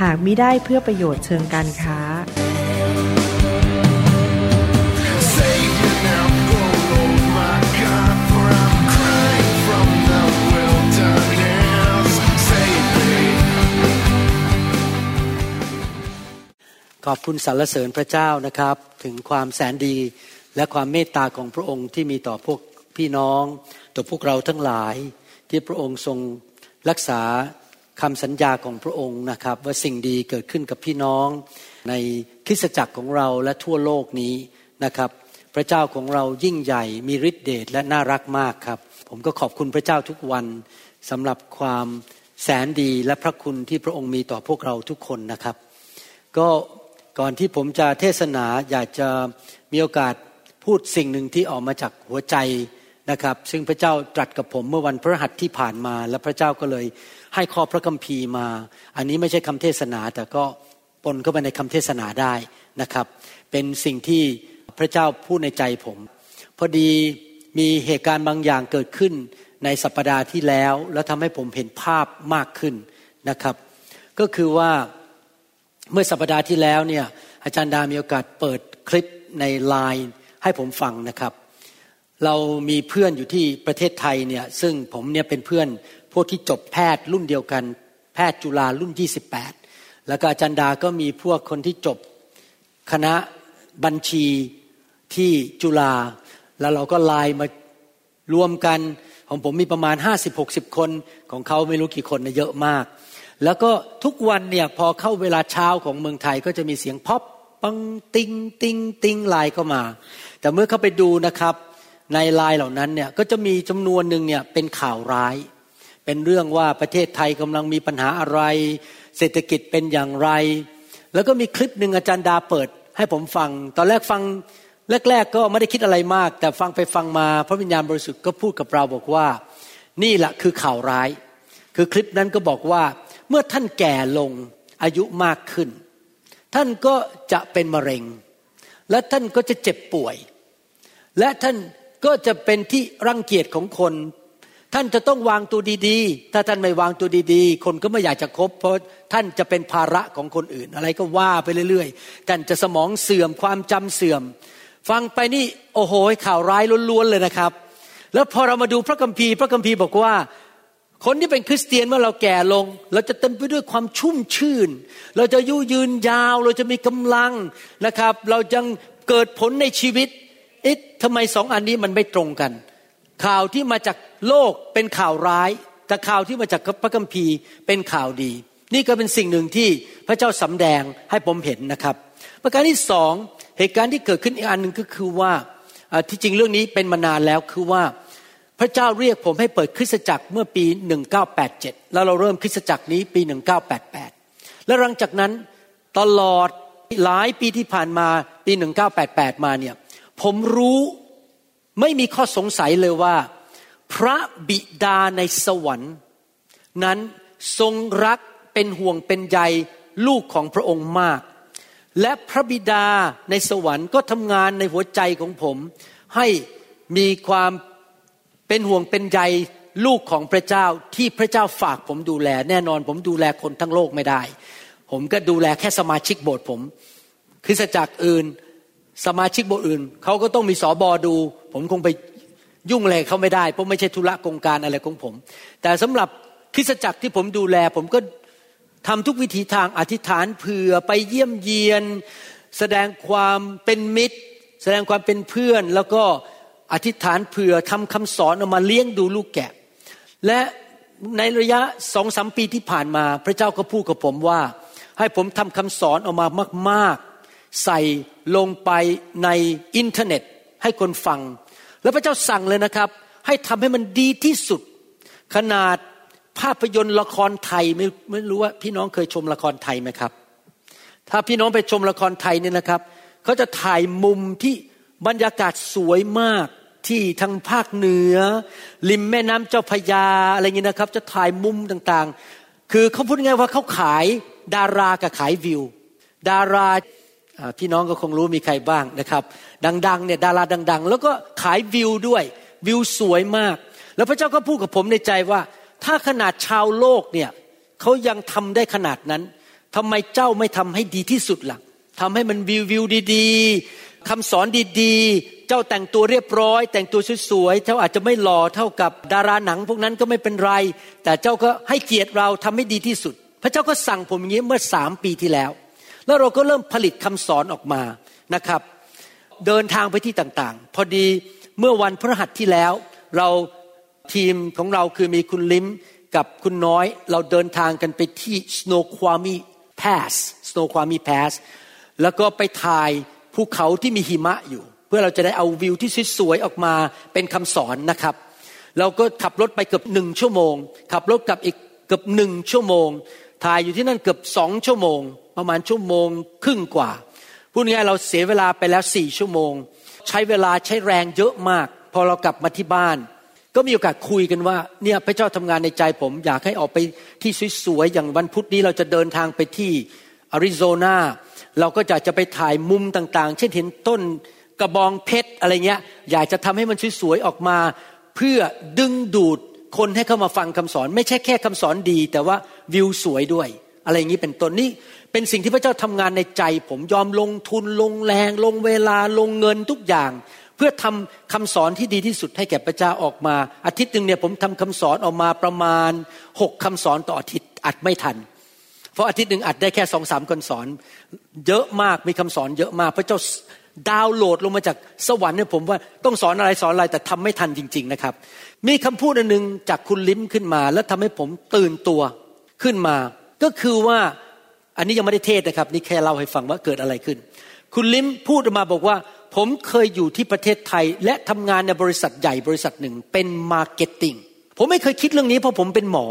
หากมิได้เพื่อประโยชน์เชิงการค้า ขอบคุณสรรเสริญพระเจ้านะครับ ถึงความแสนดีและความเมตตาของพระองค์ที่มีต่อพวกพี่น้อง ต่อพวกเราทั้งหลายที่พระองค์ทรงรักษา คำสัญญาของพระองค์นะครับ ว่าสิ่งดีเกิดขึ้นกับพี่น้องในคริสตจักรของเราและทั่วโลกนี้นะครับ พระเจ้าของเรายิ่งใหญ่มีฤทธิเดชและน่ารักมากครับ ผมก็ขอบคุณพระเจ้าทุกวันสำหรับความแสนดีและพระคุณที่พระองค์มีต่อพวกเราทุกคนนะครับ ก็ก่อนที่ผมจะเทศนาอยากจะมีโอกาสพูดสิ่งหนึ่งที่ออกมาจากหัวใจนะครับ ซึ่งพระเจ้าตรัสกับผมเมื่อวันพฤหัสที่ผ่านมา และพระเจ้าก็เลย ให้ข้อพระคัมภีร์มา อันนี้ไม่ใช่คำเทศนา แต่ก็ปนเข้าไปในคำเทศนาได้นะครับ เป็นสิ่งที่พระเจ้าพูดในใจผม พอดีมีเหตุการณ์บางอย่างเกิดขึ้นในสัปดาห์ที่แล้ว แล้วทำให้ผมเห็นภาพมากขึ้นนะครับ ก็คือว่าเมื่อสัปดาห์ที่แล้วเนี่ยอาจารย์ดามีโอกาสเปิดคลิปในไลน์ให้ผมฟังนะครับ เรามีเพื่อนอยู่ที่ประเทศไทยเนี่ยซึ่งผมเนี่ยเป็นเพื่อน พวกที่จบแพทย์รุ่นเดียวกัน แพทย์จุฬารุ่น 28 แล้วก็อาจารย์ดาก็มีพวกคนที่จบคณะบัญชีที่จุฬาแล้วเราก็ไลน์มารวมกันของผมมีประมาณ 50-60 คนของเขาไม่รู้กี่คนนะเยอะมาก แล้วก็ทุกวันเนี่ยพอเข้าเวลาเช้าของเมืองไทยก็จะมีเสียงพ็อปปังติงติงติงไลน์เข้ามา แต่เมื่อเข้าไปดูนะครับในไลน์เหล่านั้นเนี่ยก็จะมีจำนวนหนึ่งเนี่ยเป็นข่าวร้าย เป็นเรื่องว่าประเทศไทยกำลังมีปัญหาอะไร เศรษฐกิจเป็นอย่างไร แล้วก็มีคลิปหนึ่งอาจารย์ดาเปิด ให้ผมฟัง ตอนแรกฟังแรก ๆ ก็ไม่ได้คิดอะไรมาก แต่ฟังไปฟังมา พระวิญญาณบริสุทธิ์ก็พูดกับเราบอกว่า นี่แหละคือข่าวร้าย คือคลิปนั้นก็บอกว่า เมื่อท่านแก่ลงอายุมากขึ้น ท่านก็จะเป็นมะเร็ง และท่านก็จะเจ็บป่วย และท่านก็จะเป็นที่รังเกียจของคน ท่านจะต้องวางตัวดีๆ ถ้าท่านไม่วางตัวดีๆ คนก็ไม่อยากจะคบ เพราะท่านจะเป็นภาระของคนอื่น อะไรก็ว่าไปเรื่อยๆ ท่านจะสมองเสื่อมความจำเสื่อม ฟังไปนี่โอ้โหข่าวร้ายล้วนๆเลยนะครับ แล้วพอเรามาดูพระคัมภีร์พระคัมภีร์บอกว่า คนที่เป็นคริสเตียนเมื่อเราแก่ลง เราจะเต็มไปด้วยความชุ่มชื่น เราจะยุยืนยาว เราจะมีกำลังนะครับ เราจะเกิดผลในชีวิตเอ๊ะทำไมสองอันนี้มันไม่ตรงกัน ข่าวที่มาจากโลกเป็นข่าวร้าย แต่ข่าวที่มาจากพระคัมภีร์เป็นข่าวดี นี่ก็เป็นสิ่งหนึ่งที่พระเจ้าสำแดงให้ผมเห็นนะครับ ประการที่สองเหตุการณ์ที่เกิดขึ้นอีกอันหนึ่งก็คือว่าอ่าที่จริงเรื่องนี้เป็นมานานแล้วคือว่าพระเจ้าเรียกผมให้เปิดคริสตจักรเมื่อปี 1987 แล้วเราเริ่มคริสตจักรนี้ปี 1988 และหลังจากนั้นตลอดหลายปีที่ผ่านมาปี 1988 มาเนี่ยผมรู้ ไม่มีข้อสงสัยเลยว่า พระบิดาในสวรรค์ นั้นทรงรักเป็นห่วงเป็นใยลูกของพระองค์มาก และพระบิดาในสวรรค์ก็ทำงานในหัวใจของผม ให้มีความเป็นห่วงเป็นใยลูกของพระเจ้าที่พระเจ้าฝากผมดูแล แน่นอนผมดูแลคนทั้งโลกไม่ได้ ผมก็ดูแลแค่สมาชิกโบสถ์ผมคริสตจักรอื่น สมาชิกโบสถ์อื่นเขาก็ต้องมีสอบอดู ผมคงไปยุ่งอะไรเขาไม่ได้เพราะไม่ใช่ธุระกงการอะไรของผม แต่สำหรับคริสตจักรที่ผมดูแล ผมก็ทำทุกวิธีทางอธิษฐานเผื่อไปเยี่ยมเยียน แสดงความเป็นมิตร แสดงความเป็นเพื่อน แล้วก็อธิษฐานเผื่อทำคำสอนออกมาเลี้ยงดูลูกแกะ และในระยะสองสามปีที่ผ่านมาพระเจ้าก็พูดกับผมว่า ให้ผมทำคำสอนออกมามาก ๆ ใส่ลงไปในอินเทอร์เน็ต ให้คนฟัง แล้วพระเจ้าสั่งเลยนะครับ ให้ทำให้มันดีที่สุด ขนาดภาพยนตร์ละครไทยไม่ไม่รู้ว่าพี่น้องเคยชมละครไทยไหมครับ ถ้าพี่น้องไปชมละครไทยเนี่ยนะครับเขาจะถ่ายมุมที่บรรยากาศสวยมากที่ทางภาคเหนือ ริมแม่น้ำเจ้าพยาอะไรเงี้นะครับ จะถ่ายมุมต่างๆ คือเขาพูดง่ายว่าเขาขายดารากับขายวิว ดารา พี่น้องก็คงรู้มีใครบ้างนะครับ ดังๆเนี่ยดาราดัง ๆ แล้วก็ขายวิวด้วย วิวสวยมาก แล้วพระเจ้าก็พูดกับผมในใจว่า ถ้าขนาดชาวโลกเนี่ยเขายังทำได้ขนาดนั้นทำไมเจ้าไม่ทำให้ดีที่สุดล่ะทำให้มันวิววิวดีๆคำสอนดีๆ เจ้าแต่งตัวเรียบร้อย แต่งตัวสวยๆเจ้าอาจจะไม่หล่อเท่ากับดาราหนังพวกนั้นก็ไม่เป็นไร แต่เจ้าก็ให้เกียรติเราทำให้ดีที่สุด พระเจ้าก็สั่งผมอย่างนี้เมื่อสามปีที่แล้ว แล้วเราก็เริ่มผลิตคำสอนออกมานะครับ เดินทางไปที่ต่างๆ พอดีเมื่อวันพฤหัสที่แล้ว เราทีมของเราคือมีคุณลิมกับคุณน้อย เราเดินทางกันไปที่ Snoqualmie Pass Snoqualmie Pass แล้วก็ไปถ่ายภูเขาที่มีหิมะอยู่ เพื่อเราจะได้เอาวิวที่สวยๆออกมาเป็นคำสอนนะครับ เราก็ขับรถไปเกือบหนึ่งชั่วโมง ขับรถกลับอีกเกือบหนึ่งชั่วโมง ถ่ายอยู่ที่นั่นเกือบสองชั่วโมง ประมาณชั่วโมงครึ่งกว่าพูดง่ายเราเสียเวลาไปแล้วสี่ชั่วโมง ใช้เวลาใช้แรงเยอะมาก พอเรากลับมาที่บ้าน ก็มีโอกาสคุยกันว่าเนี่ยพระเจ้าทำงานในใจผม อยากให้ออกไปที่สวยๆอย่างวันพุธนี้เราจะเดินทางไปที่อาริโซนาเราก็จะจะไปถ่ายมุมต่างๆ เช่นเห็นต้นกระบองเพชรอะไรเงี้ย อยากจะทำให้มันสวยๆออกมา เพื่อดึงดูดคนให้เข้ามาฟังคำสอน ไม่ใช่แค่คำสอนดี แต่ว่าวิวสวยด้วย อะไรอย่างนี้เป็นต้นนี่ เป็นสิ่งที่พระเจ้าทำงานในใจ ผมยอมลงทุนลงแรง ลงเวลาลงเงินทุกอย่าง เพื่อทำคำสอนที่ดีที่สุดให้แก่พระเจ้าออกมา อาทิตย์หนึ่งเนี่ยผมทำคำสอนออกมาประมาณหกคำสอนต่ออาทิตย์อัดไม่ทัน เพราะอาทิตย์หนึ่งอัดได้แค่สองสามคำสอน เยอะมากมีคำสอนเยอะมาก พระเจ้าดาวน์โหลดลงมาจากสวรรค์เนี่ยผมว่าต้องสอนอะไรสอนอะไรแต่ทำไม่ทันจริง ๆนะครับ มีคำพูดอันหนึ่งจากคุณลิ้มขึ้นมา แล้วทำให้ผมตื่นตัวขึ้นมา ก็คือว่า อันนี้ยังไม่ได้เทศนะครับ นี่แค่เล่าให้ฟังว่าเกิดอะไรขึ้น คุณลิมพูดออกมาบอกว่า ผมเคยอยู่ที่ประเทศไทย และทำงานในบริษัทใหญ่บริษัทหนึ่งเป็นmarketing ผมไม่เคยคิดเรื่องนี้เพราะผมเป็นหมอ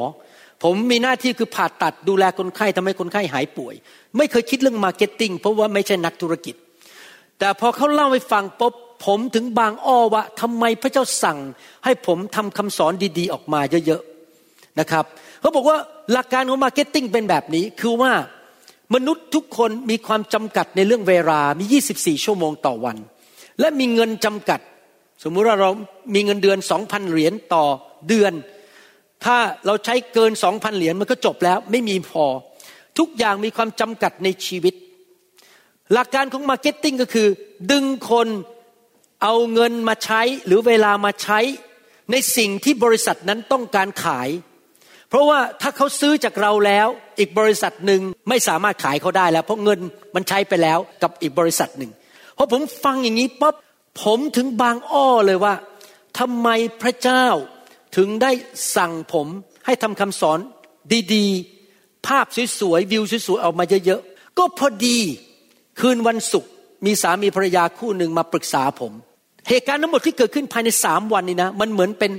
ผมมีหน้าที่คือผ่าตัดดูแลคนไข้ทำให้คนไข้หายป่วย ไม่เคยคิดเรื่อง marketing เพราะว่าไม่ใช่นักธุรกิจ แต่พอเขาเล่าให้ฟังปุ๊บผมถึงบางอ้อว่าทำไมพระเจ้าสั่ง ให้ผมทำคำสอนดีๆออกมาเยอะๆนะครับเขาบอกว่าหลักการของ marketing เป็นแบบนี้คือว่า มนุษย์ทุกคนมีความจำกัดในเรื่องเวลา มี 24 ชั่วโมงต่อวัน และมีเงินจำกัด สมมุติว่าเรามีเงินเดือน 2,000 เหรียญต่อเดือน ถ้าเราใช้เกิน 2,000 เหรียญมันก็จบแล้ว ไม่มีพอ ทุกอย่างมีความจำกัดในชีวิต หลักการของ marketing ก็คือ ดึงคนเอาเงินมาใช้หรือเวลามาใช้ในสิ่งที่บริษัทนั้นต้องการขาย เพราะว่าถ้าเขาซื้อจากเราแล้ว อีกบริษัทหนึ่งไม่สามารถขายเขาได้แล้ว เพราะเงินมันใช้ไปแล้วกับอีกบริษัทหนึ่งพอผมฟังอย่างนี้ปั๊บผมถึงบางอ้อเลยว่าทำไมพระเจ้าถึงได้สั่งผมให้ทำคำสอนดีๆ ภาพสวยๆวิวสวยๆออกมาเยอะๆก็พอดีคืนวันศุกร์มีสามีภรรยาคู่หนึ่งมาปรึกษาผม เหตุการณ์ทั้งหมดที่เกิดขึ้นภายในสามวันนี้นะ มันเหมือนเป็น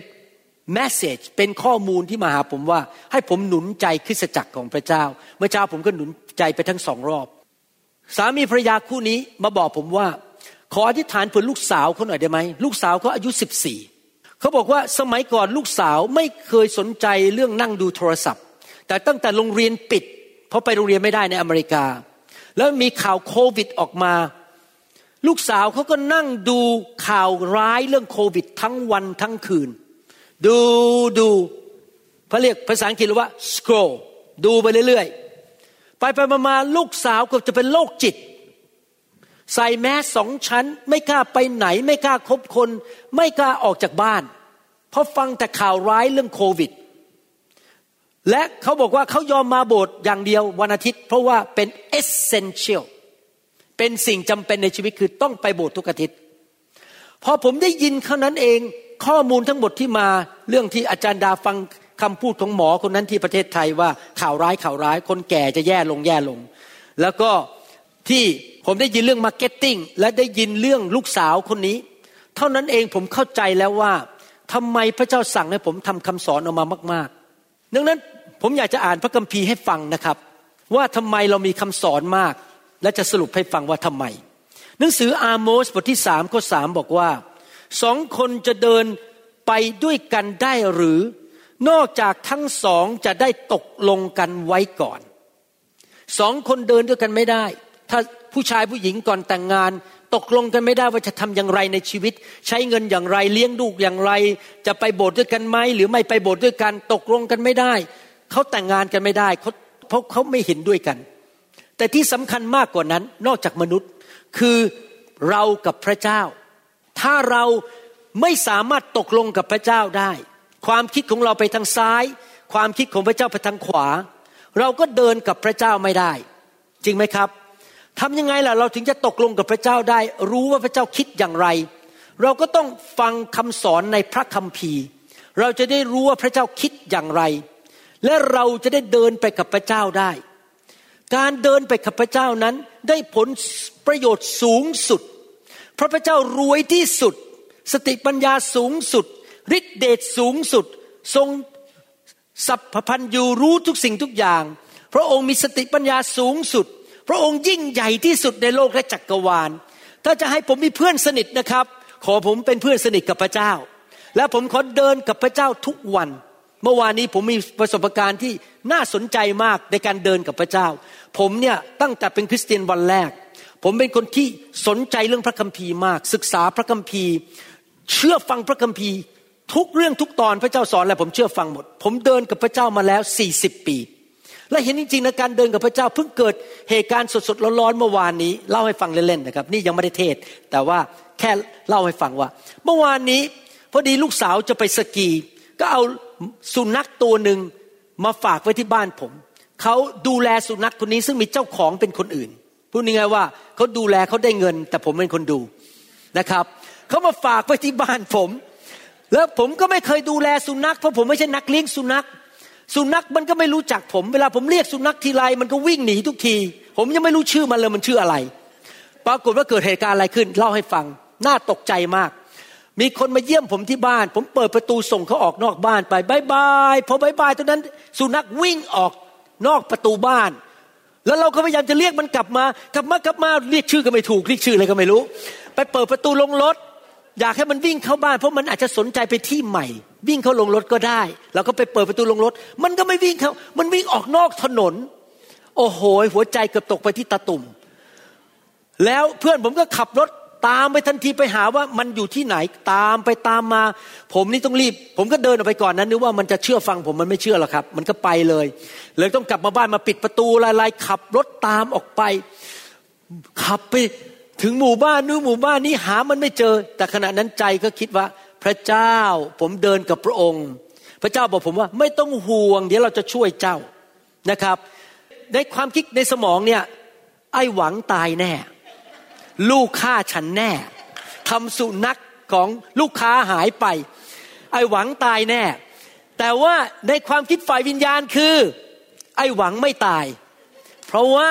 มสเซจเป็นข้อมูลที่มาหาผมว่า ให้ผมหนุนใจคริสตจักรของพระเจ้า เมื่อเช้าผมก็หนุนใจไปทั้งสองรอบ สามีภรรยาคู่นี้มาบอกผมว่า ขออธิษฐานเผื่อลูกสาวเขาหน่อยได้ไหมลูกสาวเขาอายุสิบสี่เขาบอกว่าสมัยก่อนลูกสาวไม่เคยสนใจเรื่องนั่งดูโทรศัพท์ แต่ตั้งแต่โรงเรียนปิด เพราะไปโรงเรียนไม่ได้ในอเมริกา แล้วมีข่าวโควิดออกมาลูกสาวเขาก็นั่งดูข่าวร้ายเรื่องโควิดทั้งวันทั้งคืน ดูดูเขาเรียกภาษาอังกฤษว่า scroll ดูไปเรื่อยๆ ไปไปมาลูกสาวก็จะเป็นโรคจิต ใส่แมสสองชั้น ไม่กล้าไปไหน ไม่กล้าคบคน ไม่กล้าออกจากบ้าน เพราะฟังแต่ข่าวร้ายเรื่องโควิด และเขาบอกว่าเขายอมมาโบสถ์อย่างเดียววันอาทิตย์ เพราะว่าเป็น essential เป็นสิ่งจำเป็นในชีวิตคือต้องไปโบสถ์ทุกอาทิตย์พอผมได้ยินเท่านั้นเอง ข้อมูลทั้งหมดที่มาเรื่องที่อาจารย์ดาฟังคำพูดของหมอคนนั้นที่ประเทศไทยว่าข่าวร้ายข่าวร้ายคนแก่จะแย่ลงแย่ลง แล้วก็ที่ผมได้ยินเรื่อง marketing และได้ยินเรื่องลูกสาวคนนี้ เท่านั้นเองผมเข้าใจแล้วว่าทำไมพระเจ้าสั่งให้ผมทำคำสอนออกมามากๆ ดังนั้นผมอยากจะอ่านพระคัมภีร์ให้ฟังนะครับ ว่าทำไมเรามีคำสอนมาก และจะสรุปให้ฟังว่าทำไม หนังสืออาโมสบทที่สามข้อสามบอกว่า สองคนจะเดินไปด้วยกันได้หรือ นอกจากทั้งสองจะได้ตกลงกันไว้ก่อน สองคนเดินด้วยกันไม่ได้ ถ้าผู้ชายผู้หญิงก่อนแต่งงาน ตกลงกันไม่ได้ว่าจะทำอย่างไรในชีวิต ใช้เงินอย่างไรเลี้ยงลูกอย่างไร จะไปโบสถ์ด้วยกันไหมหรือไม่ไปโบสถ์ด้วยกัน ตกลงกันไม่ได้ เขาแต่งงานกันไม่ได้เขาเพราะเขาไม่เห็นด้วยกัน แต่ที่สำคัญมากกว่านั้นนอกจากมนุษย์คือเรากับพระเจ้า ถ้าเราไม่สามารถตกลงกับพระเจ้าได้ ความคิดของเราไปทางซ้าย ความคิดของพระเจ้าไปทางขวา เราก็เดินกับพระเจ้าไม่ได้ จริงไหมครับทำยังไงล่ะเราถึงจะตกลงกับพระเจ้าได้ รู้ว่าพระเจ้าคิดอย่างไร เราก็ต้องฟังคำสอนในพระคัมภีร์ เราจะได้รู้ว่าพระเจ้าคิดอย่างไร และเราจะได้เดินไปกับพระเจ้าได้ การเดินไปกับพระเจ้านั้นได้ผลประโยชน์สูงสุด พราะพระเจ้ารวยที่สุด สติปัญญาสูงสุดฤทธิเดชสูงสุด ทรงสัพพันยูรู้ทุกสิ่งทุกอย่าง พระองค์มีสติปัญญาสูงสุด พระองค์ยิ่งใหญ่ที่สุดในโลกและจักรวาล ถ้าจะให้ผมมีเพื่อนสนิทนะครับ ขอผมเป็นเพื่อนสนิทกับพระเจ้า และผมขอเดินกับพระเจ้าทุกวัน เมื่อวานนี้ผมมีประสบการณ์ที่น่าสนใจมากในการเดินกับพระเจ้า ผมเนี่ยตั้งแต่เป็นคริสเตียนวันแรก ผมเป็นคนที่สนใจเรื่องพระคัมภีร์มาก ศึกษาพระคัมภีร์ เชื่อฟังพระคัมภีร์ ทุกเรื่องทุกตอนพระเจ้าสอนอะไรผมเชื่อฟังหมด ผมเดินกับพระเจ้ามาแล้ว40ปี และเห็นจริงๆนะการเดินกับพระเจ้าเพิ่งเกิดเหตุการณ์สดๆร้อนๆเมื่อวานนี้เล่าให้ฟังเล่นๆนะครับนี่ยังไม่ได้เทศ แต่ว่าแค่เล่าให้ฟังว่า เมื่อวานนี้พอดีลูกสาวจะไปสกี ก็เอาสุนัขตัวหนึ่งมาฝากไว้ที่บ้านผมเขาดูแลสุนัขคนนี้ซึ่งมีเจ้าของเป็นคนอื่น พูดง่ายๆว่าเขาดูแลเขาได้เงิน แต่ผมเป็นคนดูนะครับเขามาฝากไว้ที่บ้านผม แล้วผมก็ไม่เคยดูแลสุนัขเพราะผมไม่ใช่นักเลี้ยงสุนัข สุนัขมันก็ไม่รู้จักผม เวลาผมเรียกสุนัขทีไรมันก็วิ่งหนีทุกที ผมยังไม่รู้ชื่อมันเลยมันชื่ออะไร ปรากฏว่าเกิดเหตุการณ์อะไรขึ้น เล่าให้ฟังน่าตกใจมาก มีคนมาเยี่ยมผมที่บ้าน ผมเปิดประตูส่งเขาออกนอกบ้านไป bye bye พอ bye bye ตอนนั้น สุนัขวิ่งออกนอกประตูบ้าน แล้วเราก็พยายามจะเรียกมันกลับมา กลับมากลับมาเรียกชื่อก็ไม่ถูกเรียกชื่ออะไรก็ไม่รู้ ไปเปิดประตูโรงรถ อยากให้มันวิ่งเข้าบ้านเพราะมันอาจจะสนใจไปที่ใหม่ วิ่งเข้าโรงรถก็ได้เราก็ไปเปิดประตูโรงรถ มันก็ไม่วิ่งเข้า มันวิ่งออกนอกถนน โอ้โหหัวใจเกือบตกไปที่ตาตุ่มแล้วเพื่อนผมก็ขับรถ ตามไปทันทีไปหาว่ามันอยู่ที่ไหนตามไปตามมา ผมนี่ต้องรีบ ผมก็เดินออกไปก่อนนั้นนึกว่ามันจะเชื่อฟังผมมันไม่เชื่อหรอกครับ มันก็ไปเลยเลยต้องกลับมาบ้านมาปิดประตูลายๆขับรถตามออกไป ขับไปถึงหมู่บ้านนู้นหมู่บ้านนี้หามันไม่เจอ แต่ขณะนั้นใจก็คิดว่า พระเจ้าผมเดินกับพระองค์ พระเจ้าบอกผมว่าไม่ต้องห่วง เดี๋ยวเราจะช่วยเจ้านะครับ ในความคิดในสมองเนี่ยไอ้หวังตายแน่ ลูกฆ่าฉันแน่ทำสุนัขของลูกค้าหายไป ไอ้หวังตายแน่ แต่ว่าในความคิดฝ่ายวิญญาณคือ ไอ้หวังไม่ตาย เพราะว่า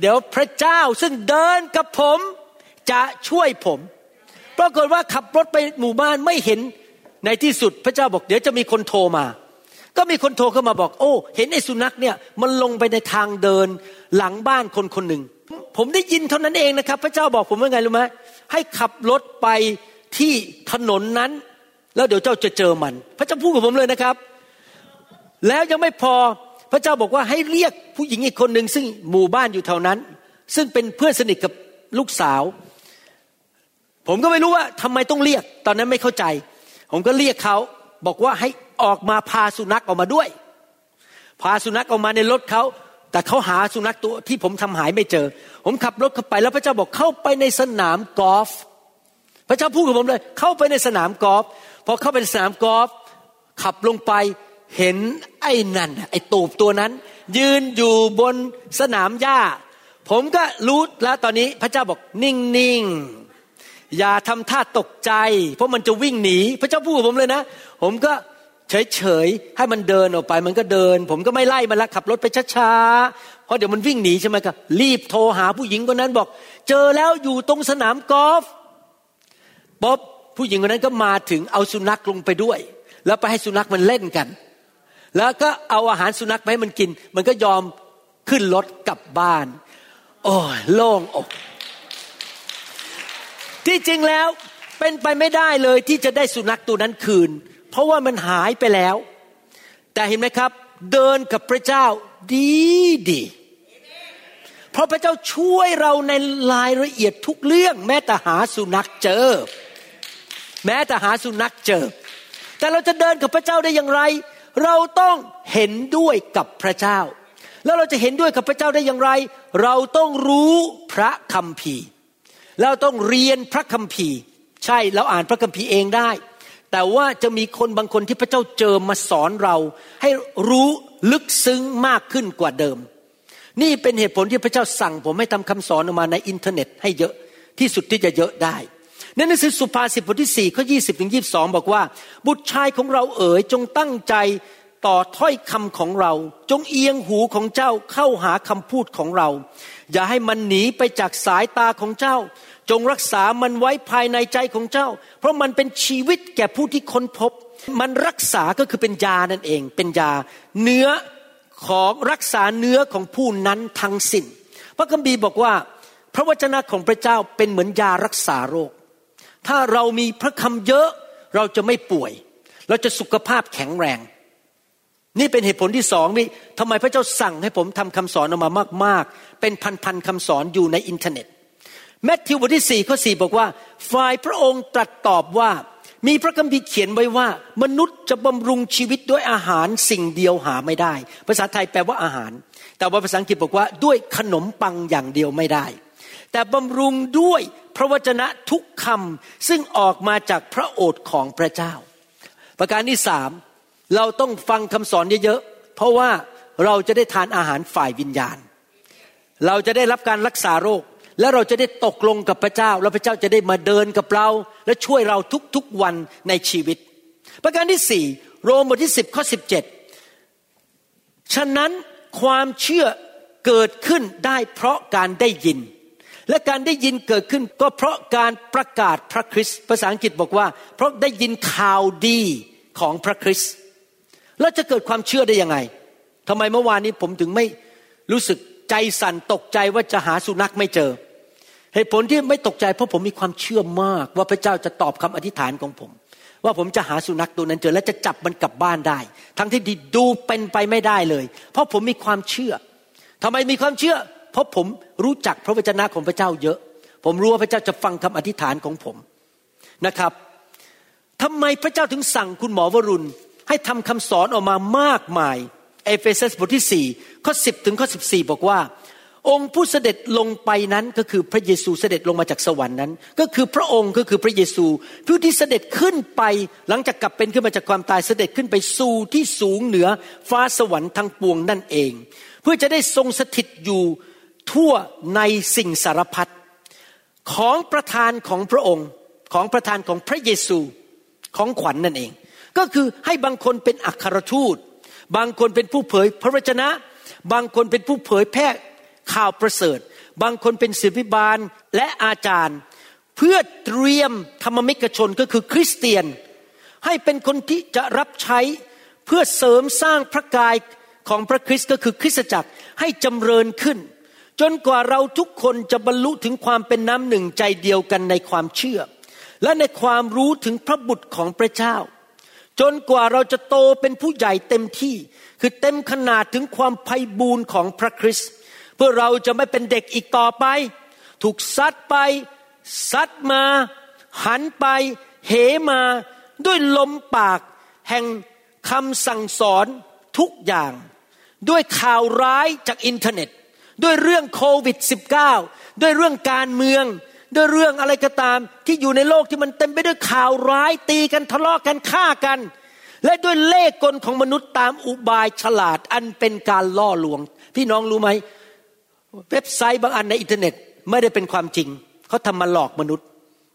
เดี๋ยวพระเจ้าซึ่งเดินกับผมจะช่วยผม ปรากฏว่าขับรถไปหมู่บ้านไม่เห็นในที่สุดพระเจ้าบอกเดี๋ยวจะมีคนโทรมา ก็มีคนโทรเข้ามาบอก โอ้ เห็นไอ้สุนัขเนี่ยมันลงไปในทางเดินหลังบ้านคนคนหนึ่ง ผมได้ยินเท่านั้นเองนะครับ พระเจ้าบอกผมว่าไงรู้ไหมให้ขับรถไปที่ถนนนั้น แล้วเดี๋ยวเจ้าจะเจอมัน พระเจ้าพูดกับผมเลยนะครับ แล้วยังไม่พอพระเจ้าบอกว่าให้เรียกผู้หญิงอีกคนหนึ่งซึ่งหมู่บ้านอยู่แถวนั้น ซึ่งเป็นเพื่อนสนิทกับลูกสาว ผมก็ไม่รู้ว่าทำไมต้องเรียก ตอนนั้นไม่เข้าใจ ผมก็เรียกเขาบอกว่าให้ออกมาพาสุนัขออกมาด้วย พาสุนัขออกมาในรถเขา แต่เขาหาสุนัขตัวที่ผมทำหายไม่เจอ ผมขับรถเข้าไปแล้วพระเจ้าบอกเข้าไปในสนามกอล์ฟพระเจ้าพูดกับผมเลย เข้าไปในสนามกอล์ฟพอเข้าไปในสนามกอล์ฟขับลงไปเห็นไอ้นั่นไอ้ตูบตัวนั้น ยืนอยู่บนสนามหญ้า ผมก็รู้แล้วตอนนี้พระเจ้าบอกนิ่งๆอย่าทำท่าตกใจ เพราะมันจะวิ่งหนี พระเจ้าพูดกับผมเลยนะ ผมก็ เฉยๆให้มันเดินออกไปมันก็เดิน ผมก็ไม่ไล่มันละขับรถไปช้าๆเพราะเดี๋ยวมันวิ่งหนีใช่ไหมครับรีบโทรหาผู้หญิงคนนั้นบอก เจอแล้วอยู่ตรงสนามกอล์ฟป๊อบผู้หญิงคนนั้นก็มาถึงเอาสุนัขลงไปด้วย แล้วไปให้สุนัขมันเล่นกัน แล้วก็เอาอาหารสุนัขไปให้มันกิน มันก็ยอมขึ้นรถกลับบ้าน โอ้ยโล่งอก ที่จริงแล้วเป็นไปไม่ได้เลยที่จะได้สุนัขตัวนั้นคืน เพราะว่ามันหายไปแล้ว แต่เห็นไหมครับ เดินกับพระเจ้าดีดีเพราะพระเจ้าช่วยเราในรายละเอียดทุกเรื่อง แม้แต่หาสุนัขเจอ แม้แต่หาสุนัขเจอ แต่เราจะเดินกับพระเจ้าได้อย่างไร เราต้องเห็นด้วยกับพระเจ้า แล้วเราจะเห็นด้วยกับพระเจ้าได้อย่างไร เราต้องรู้พระคัมภีร์เราต้องเรียนพระคัมภีร์ ใช่เราอ่านพระคัมภีร์เองได้ แต่ว่าจะมีคนบางคนที่พระเจ้าเจอมาสอนเรา ให้รู้ลึกซึ้งมากขึ้นกว่าเดิม นี่เป็นเหตุผลที่พระเจ้าสั่ง ผมให้ทำคำสอนออกมาในอินเทอร์เน็ตให้เยอะที่สุดที่จะเยอะได้ในหนังสือสุภาษิตบทที่4ข้อ20ถึง22 บอกว่า บุตรชายของเราเอ๋ยจงตั้งใจ ต่อถ้อยคำของเรา จงเอียงหูของเจ้าเข้าหาคำพูดของเรา อย่าให้มันหนีไปจากสายตาของเจ้า จงรักษามันไว้ภายในใจของเจ้า เพราะมันเป็นชีวิตแก่ผู้ที่ค้นพบ มันรักษาก็คือเป็นยานั่นเอง เป็นยา เนื้อของรักษาเนื้อของผู้นั้นทั้งสิ้น พระคัมภีร์บอกว่า พระวจนะของพระเจ้าเป็นเหมือนยารักษาโรค ถ้าเรามีพระคำเยอะเราจะไม่ป่วย เราจะสุขภาพแข็งแรง นี่เป็นเหตุผลที่สองนี่ทำไมพระเจ้าสั่งให้ผมทำคำสอนออกมามาก ๆ เป็นพันๆคำสอนอยู่ในอินเทอร์เน็ตแมทธิวบทที่สี่ข้อสี่บอกว่า ฝ่ายพระองค์ตรัสตอบว่ามีพระคัมภีร์เขียนไว้ว่า มนุษย์จะบำรุงชีวิตด้วยอาหารสิ่งเดียวหาไม่ได้ ภาษาไทยแปลว่าอาหาร แต่ว่าภาษาอังกฤษบอกว่าด้วยขนมปังอย่างเดียวไม่ได้ แต่บำรุงด้วยพระวจนะทุกคำซึ่งออกมาจากพระโอษฐ์ของพระเจ้า ประการที่สาม เราต้องฟังคำสอนเยอะๆ เพราะว่าเราจะได้ทานอาหารฝ่ายวิญญาณ เราจะได้รับการรักษาโรค และเราจะได้ตกลงกับพระเจ้า แล้วพระเจ้าจะได้มาเดินกับเรา และช่วยเราทุกๆวันในชีวิต ประการที่สี่โรมบทที่สิบข้อสิบเจ็ดฉะนั้นความเชื่อเกิดขึ้นได้เพราะการได้ยิน และการได้ยินเกิดขึ้นก็เพราะการประกาศพระคริสต์ภาษาอังกฤษบอกว่า เพราะได้ยินข่าวดีของพระคริสต์ แล้วจะเกิดความเชื่อได้ยังไงทำไมเมื่อวานนี้ผมถึงไม่รู้สึกใจสั่นตกใจว่าจะหาสุนัขไม่เจอ เหตุผลที่ไม่ตกใจเพราะผมมีความเชื่อมาก ว่าพระเจ้าจะตอบคำอธิษฐานของผม ว่าผมจะหาสุนัขตัวนั้นเจอ และจะจับมันกลับบ้านได้ ทั้งที่ดูเป็นไปไม่ได้เลย เพราะผมมีความเชื่อทำไมมีความเชื่อ เพราะผมรู้จักพระวจนะของพระเจ้าเยอะ ผมรู้ว่าพระเจ้าจะฟังคำอธิษฐานของผมนะครับทำไมพระเจ้าถึงสั่งคุณหมอวรุณ ให้ทำคำสอนออกมามากมาย เอเฟซัสบทที่ 4 ข้อ 10 ถึงข้อ 14 บอกว่า องค์ผู้เสด็จลงไปนั้นก็คือพระเยซูเสด็จลงมาจากสวรรค์นั้น ก็คือพระองค์ก็คือพระเยซูผู้ที่เสด็จขึ้นไปหลังจากกลับเป็นขึ้นมาจากความตายเสด็จขึ้นไปสู่ที่สูงเหนือฟ้าสวรรค์ทั้งปวงนั่นเอง เพื่อจะได้ทรงสถิตอยู่ทั่วในสิ่งสารพัดของประธานของพระองค์ของประธานของพระเยซูของขวัญนนั่นเอง ก็คือให้บางคนเป็นอัครทูต บางคนเป็นผู้เผยพระวจนะ บางคนเป็นผู้เผยแพร่ข่าวประเสริฐ บางคนเป็นศิบิบาลและอาจารย์ เพื่อเตรียมธรรมมิกชนก็คือคริสเตียน ให้เป็นคนที่จะรับใช้เพื่อเสริมสร้างพระกายของพระคริสต์ก็คือคริสตจักรให้จำเริญขึ้น จนกว่าเราทุกคนจะบรรลุถึงความเป็นน้ำหนึ่งใจเดียวกันในความเชื่อ และในความรู้ถึงพระบุตรของพระเจ้า จนกว่าเราจะโตเป็นผู้ใหญ่เต็มที่ คือเต็มขนาดถึงความไพ่บูรณ์ของพระคริสต์เพื่อเราจะไม่เป็นเด็กอีกต่อไป ถูกซัดไป ซัดมา หันไป เหมาด้วยลมปาก แห่งคำสั่งสอนทุกอย่าง ด้วยข่าวร้ายจากอินเทอร์เน็ต ด้วยเรื่องโควิด -19 ด้วยเรื่องการเมือง ด้วยเรื่องอะไรก็ตาม ที่อยู่ในโลกที่มันเต็มไปด้วยข่าวร้ายตีกันทะเลาะกันฆ่ากัน และด้วยเล่ห์กลของมนุษย์ตามอุบายฉลาดอันเป็นการล่อลวง พี่น้องรู้ไหมเว็บไซต์บางอันในอินเทอร์เน็ตไม่ได้เป็นความจริงเขาทำมาหลอกมนุษย์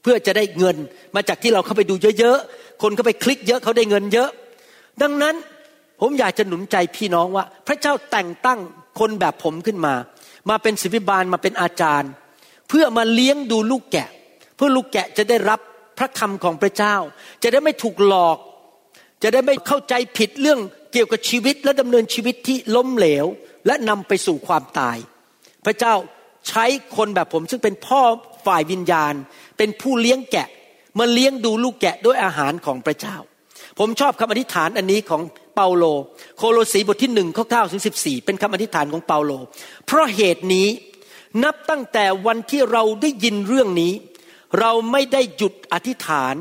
เพื่อจะได้เงินมาจากที่เราเข้าไปดูเยอะๆคนเข้าไปคลิกเยอะเขาได้เงินเยอะ ดังนั้นผมอยากจะหนุนใจพี่น้องว่า พระเจ้าแต่งตั้งคนแบบผมขึ้นมา มาเป็นศิบิบาลมาเป็นอาจารย์ พื่อมาเลี้ยงดูลูกแกะ เพื่อลูกแกะจะได้รับพระคำของพระเจ้า จะได้ไม่ถูกหลอก จะได้ไม่เข้าใจผิดเรื่องเกี่ยวกับชีวิตและดำเนินชีวิตที่ล้มเหลว และนำไปสู่ความตาย พระเจ้าใช้คนแบบผมซึ่งเป็นพ่อฝ่ายวิญญาณ เป็นผู้เลี้ยงแกะมาเลี้ยงดูลูกแกะด้วยอาหารของพระเจ้า ผมชอบคำอธิษฐานอันนี้ของเปาโล โคโลสีบทที่หนึ่งข้อเก้าถึงสิบสี่เป็นคำอธิษฐานของเปาโล เพราะเหตุนี้ นับตั้งแต่วันที่เราได้ยินเรื่องนี้ เราไม่ได้หยุดอธิษฐาน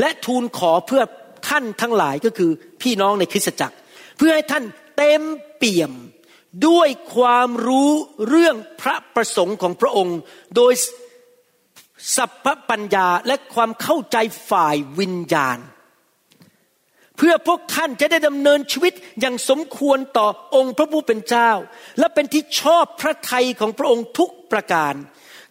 และทูลขอเพื่อท่านทั้งหลายก็คือพี่น้องในคริสตจักร เพื่อให้ท่านเต็มเปี่ยมด้วยความรู้เรื่องพระประสงค์ของพระองค์ โดยสัพพปัญญาและความเข้าใจฝ่ายวิญญาณ เพื่อพวกท่านจะได้ดำเนินชีวิตอย่างสมควรต่อองค์พระผู้เป็นเจ้า และเป็นที่ชอบพระทัยของพระองค์ทุกประการ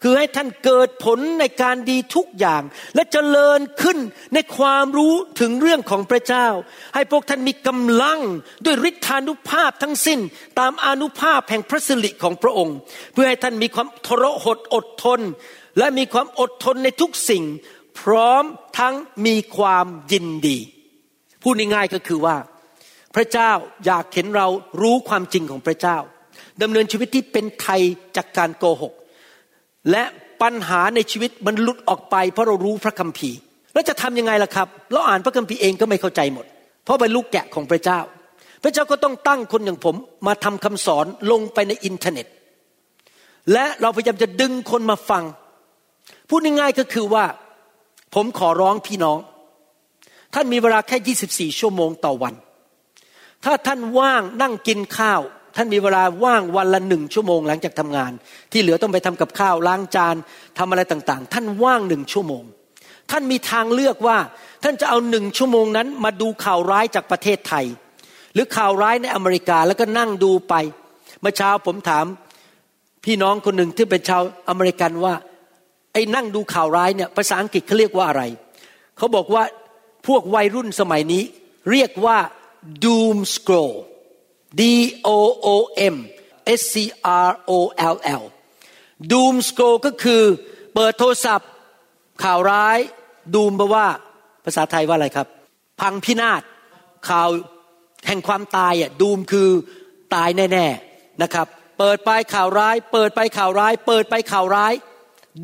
คือให้ท่านเกิดผลในการดีทุกอย่าง และเจริญขึ้นในความรู้ถึงเรื่องของพระเจ้า ให้พวกท่านมีกำลังด้วยฤทธานุภาพทั้งสิ้น ตามอนุภาพแห่งพระสิริของพระองค์ เพื่อให้ท่านมีความทรหดอดทน และมีความอดทนในทุกสิ่ง พร้อมทั้งมีความยินดี พูดง่ายๆก็คือว่า พระเจ้าอยากเห็นเรารู้ความจริงของพระเจ้าดำเนินชีวิตที่เป็นไทยจากการโกหก และปัญหาในชีวิตมันหลุดออกไป เพราะเรารู้พระคัมภีร์ แล้วจะทำยังไงล่ะครับ เราอ่านพระคัมภีร์เองก็ไม่เข้าใจหมด เพราะเป็นลูกแกะของพระเจ้า พระเจ้าก็ต้องตั้งคนอย่างผมมาทำคำสอนลงไปในอินเทอร์เน็ต และเราพยายามจะดึงคนมาฟัง พูดง่ายๆก็คือว่า ผมขอร้องพี่น้อง ท่านมีเวลาแค่ 24 ชั่วโมงต่อวัน ถ้าท่านว่างนั่งกินข้าว ท่านมีเวลาว่างวันละหนึ่งชั่วโมงหลังจากทำงาน ที่เหลือต้องไปทำกับข้าวล้างจานทำอะไรต่างๆ ท่านว่างหนึ่งชั่วโมง ท่านมีทางเลือกว่าท่านจะเอาหนึ่งชั่วโมงนั้น มาดูข่าวร้ายจากประเทศไทย หรือข่าวร้ายในอเมริกาแล้วก็นั่งดูไป เมื่อเช้าผมถามพี่น้องคนหนึ่งที่เป็นชาวอเมริกันว่าไอ้นั่งดูข่าวร้ายเนี่ยภาษาอังกฤษเขาเรียกว่าอะไร เขาบอกว่า พวกวัยรุ่นสมัยนี้ เรียกว่า doom scroll D O O M S C R O L L doom scroll ก็คือเปิดโทรศัพท์ ข่าวร้ายดูมแปลว่า ภาษาไทยว่าอะไรครับ พังพินาศข่าวแห่งความตายอะดูมคือตายแน่ๆนะครับ เปิดไปข่าวร้าย เปิดไปข่าวร้าย เปิดไปข่าวร้าย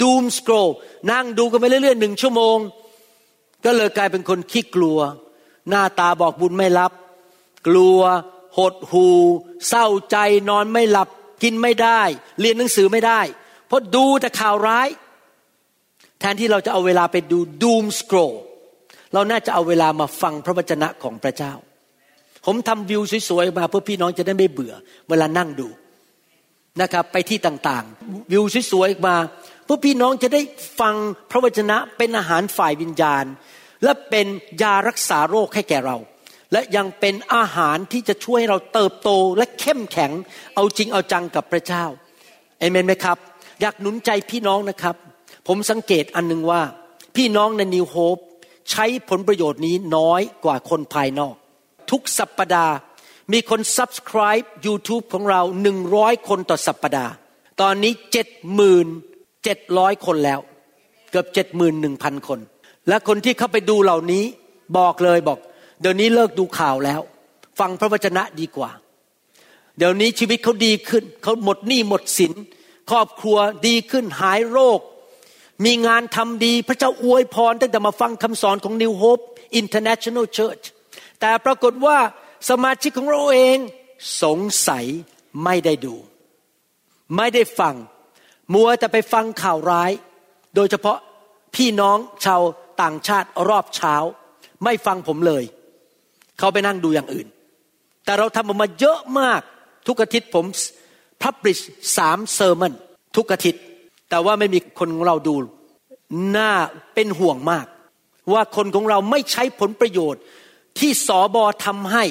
ดูมส scroll นั่งดูกันไปเรื่อยๆหนึ่งชั่วโมง ก็เลยกลายเป็นคนขี้กลัว หน้าตาบอกบุญไม่รับ กลัว หดหู เศร้าใจนอนไม่หลับ กินไม่ได้ เรียนหนังสือไม่ได้ เพราะดูแต่ข่าวร้าย แทนที่เราจะเอาเวลาไปดูดูมส scroll เราน่าจะเอาเวลามาฟังพระวจนะของพระเจ้า ผมทำวิวสวยๆมาเพื่อพี่น้องจะได้ไม่เบื่อ เวลานั่งดูนะครับไปที่ต่างๆ วิวสวยๆมาเพื่อพี่น้องจะได้ฟังพระวจนะเป็นอาหารฝ่ายวิญญาณ และเป็นยารักษาโรคให้แก่เรา และยังเป็นอาหารที่จะช่วยให้เราเติบโตและเข้มแข็ง เอาจริงเอาจังกับพระเจ้าเอเมนไหมครับ อยากหนุนใจพี่น้องนะครับ ผมสังเกตอันหนึ่งว่า พี่น้องในนิวโฮปใช้ผลประโยชน์นี้น้อยกว่าคนภายนอก ทุกสัปปดาห์มีคน subscribe YouTube ของเราหนึ่งร้อยคนต่อสัปปดาห์ ตอนนี้เจ็ดหมื่นเจ็ดร้อยคนแล้ว เกือบเจ็ดหมื่นหนึ่งพันคน และคนที่เข้าไปดูเหล่านี้บอกเลยบอก เดี๋ยวนี้เลิกดูข่าวแล้ว ฟังพระวจนะดีกว่า เดี๋ยวนี้ชีวิตเขาดีขึ้นเขาหมดหนี้หมดสิน ครอบครัวดีขึ้นหายโรค มีงานทำดีพระเจ้าอวยพรตั้งแต่มาฟังคำสอนของ New Hope International Church แต่ปรากฏว่าสมาชิกของเราเองสงสัยไม่ได้ดู ไม่ได้ฟัง มัวแต่ไปฟังข่าวร้าย โดยเฉพาะพี่น้องชาว ต่างชาติรอบเช้า ไม่ฟังผมเลย เขาไปนั่งดูอย่างอื่น แต่เราทำออกมาเยอะมากทุกอาทิตย์ผมพับลิชสามเซอร์มนทุกอาทิตย์ แต่ว่าไม่มีคนของเราดูน่าเป็นห่วงมาก ว่าคนของเราไม่ใช้ผลประโยชน์ที่สอบอทำให้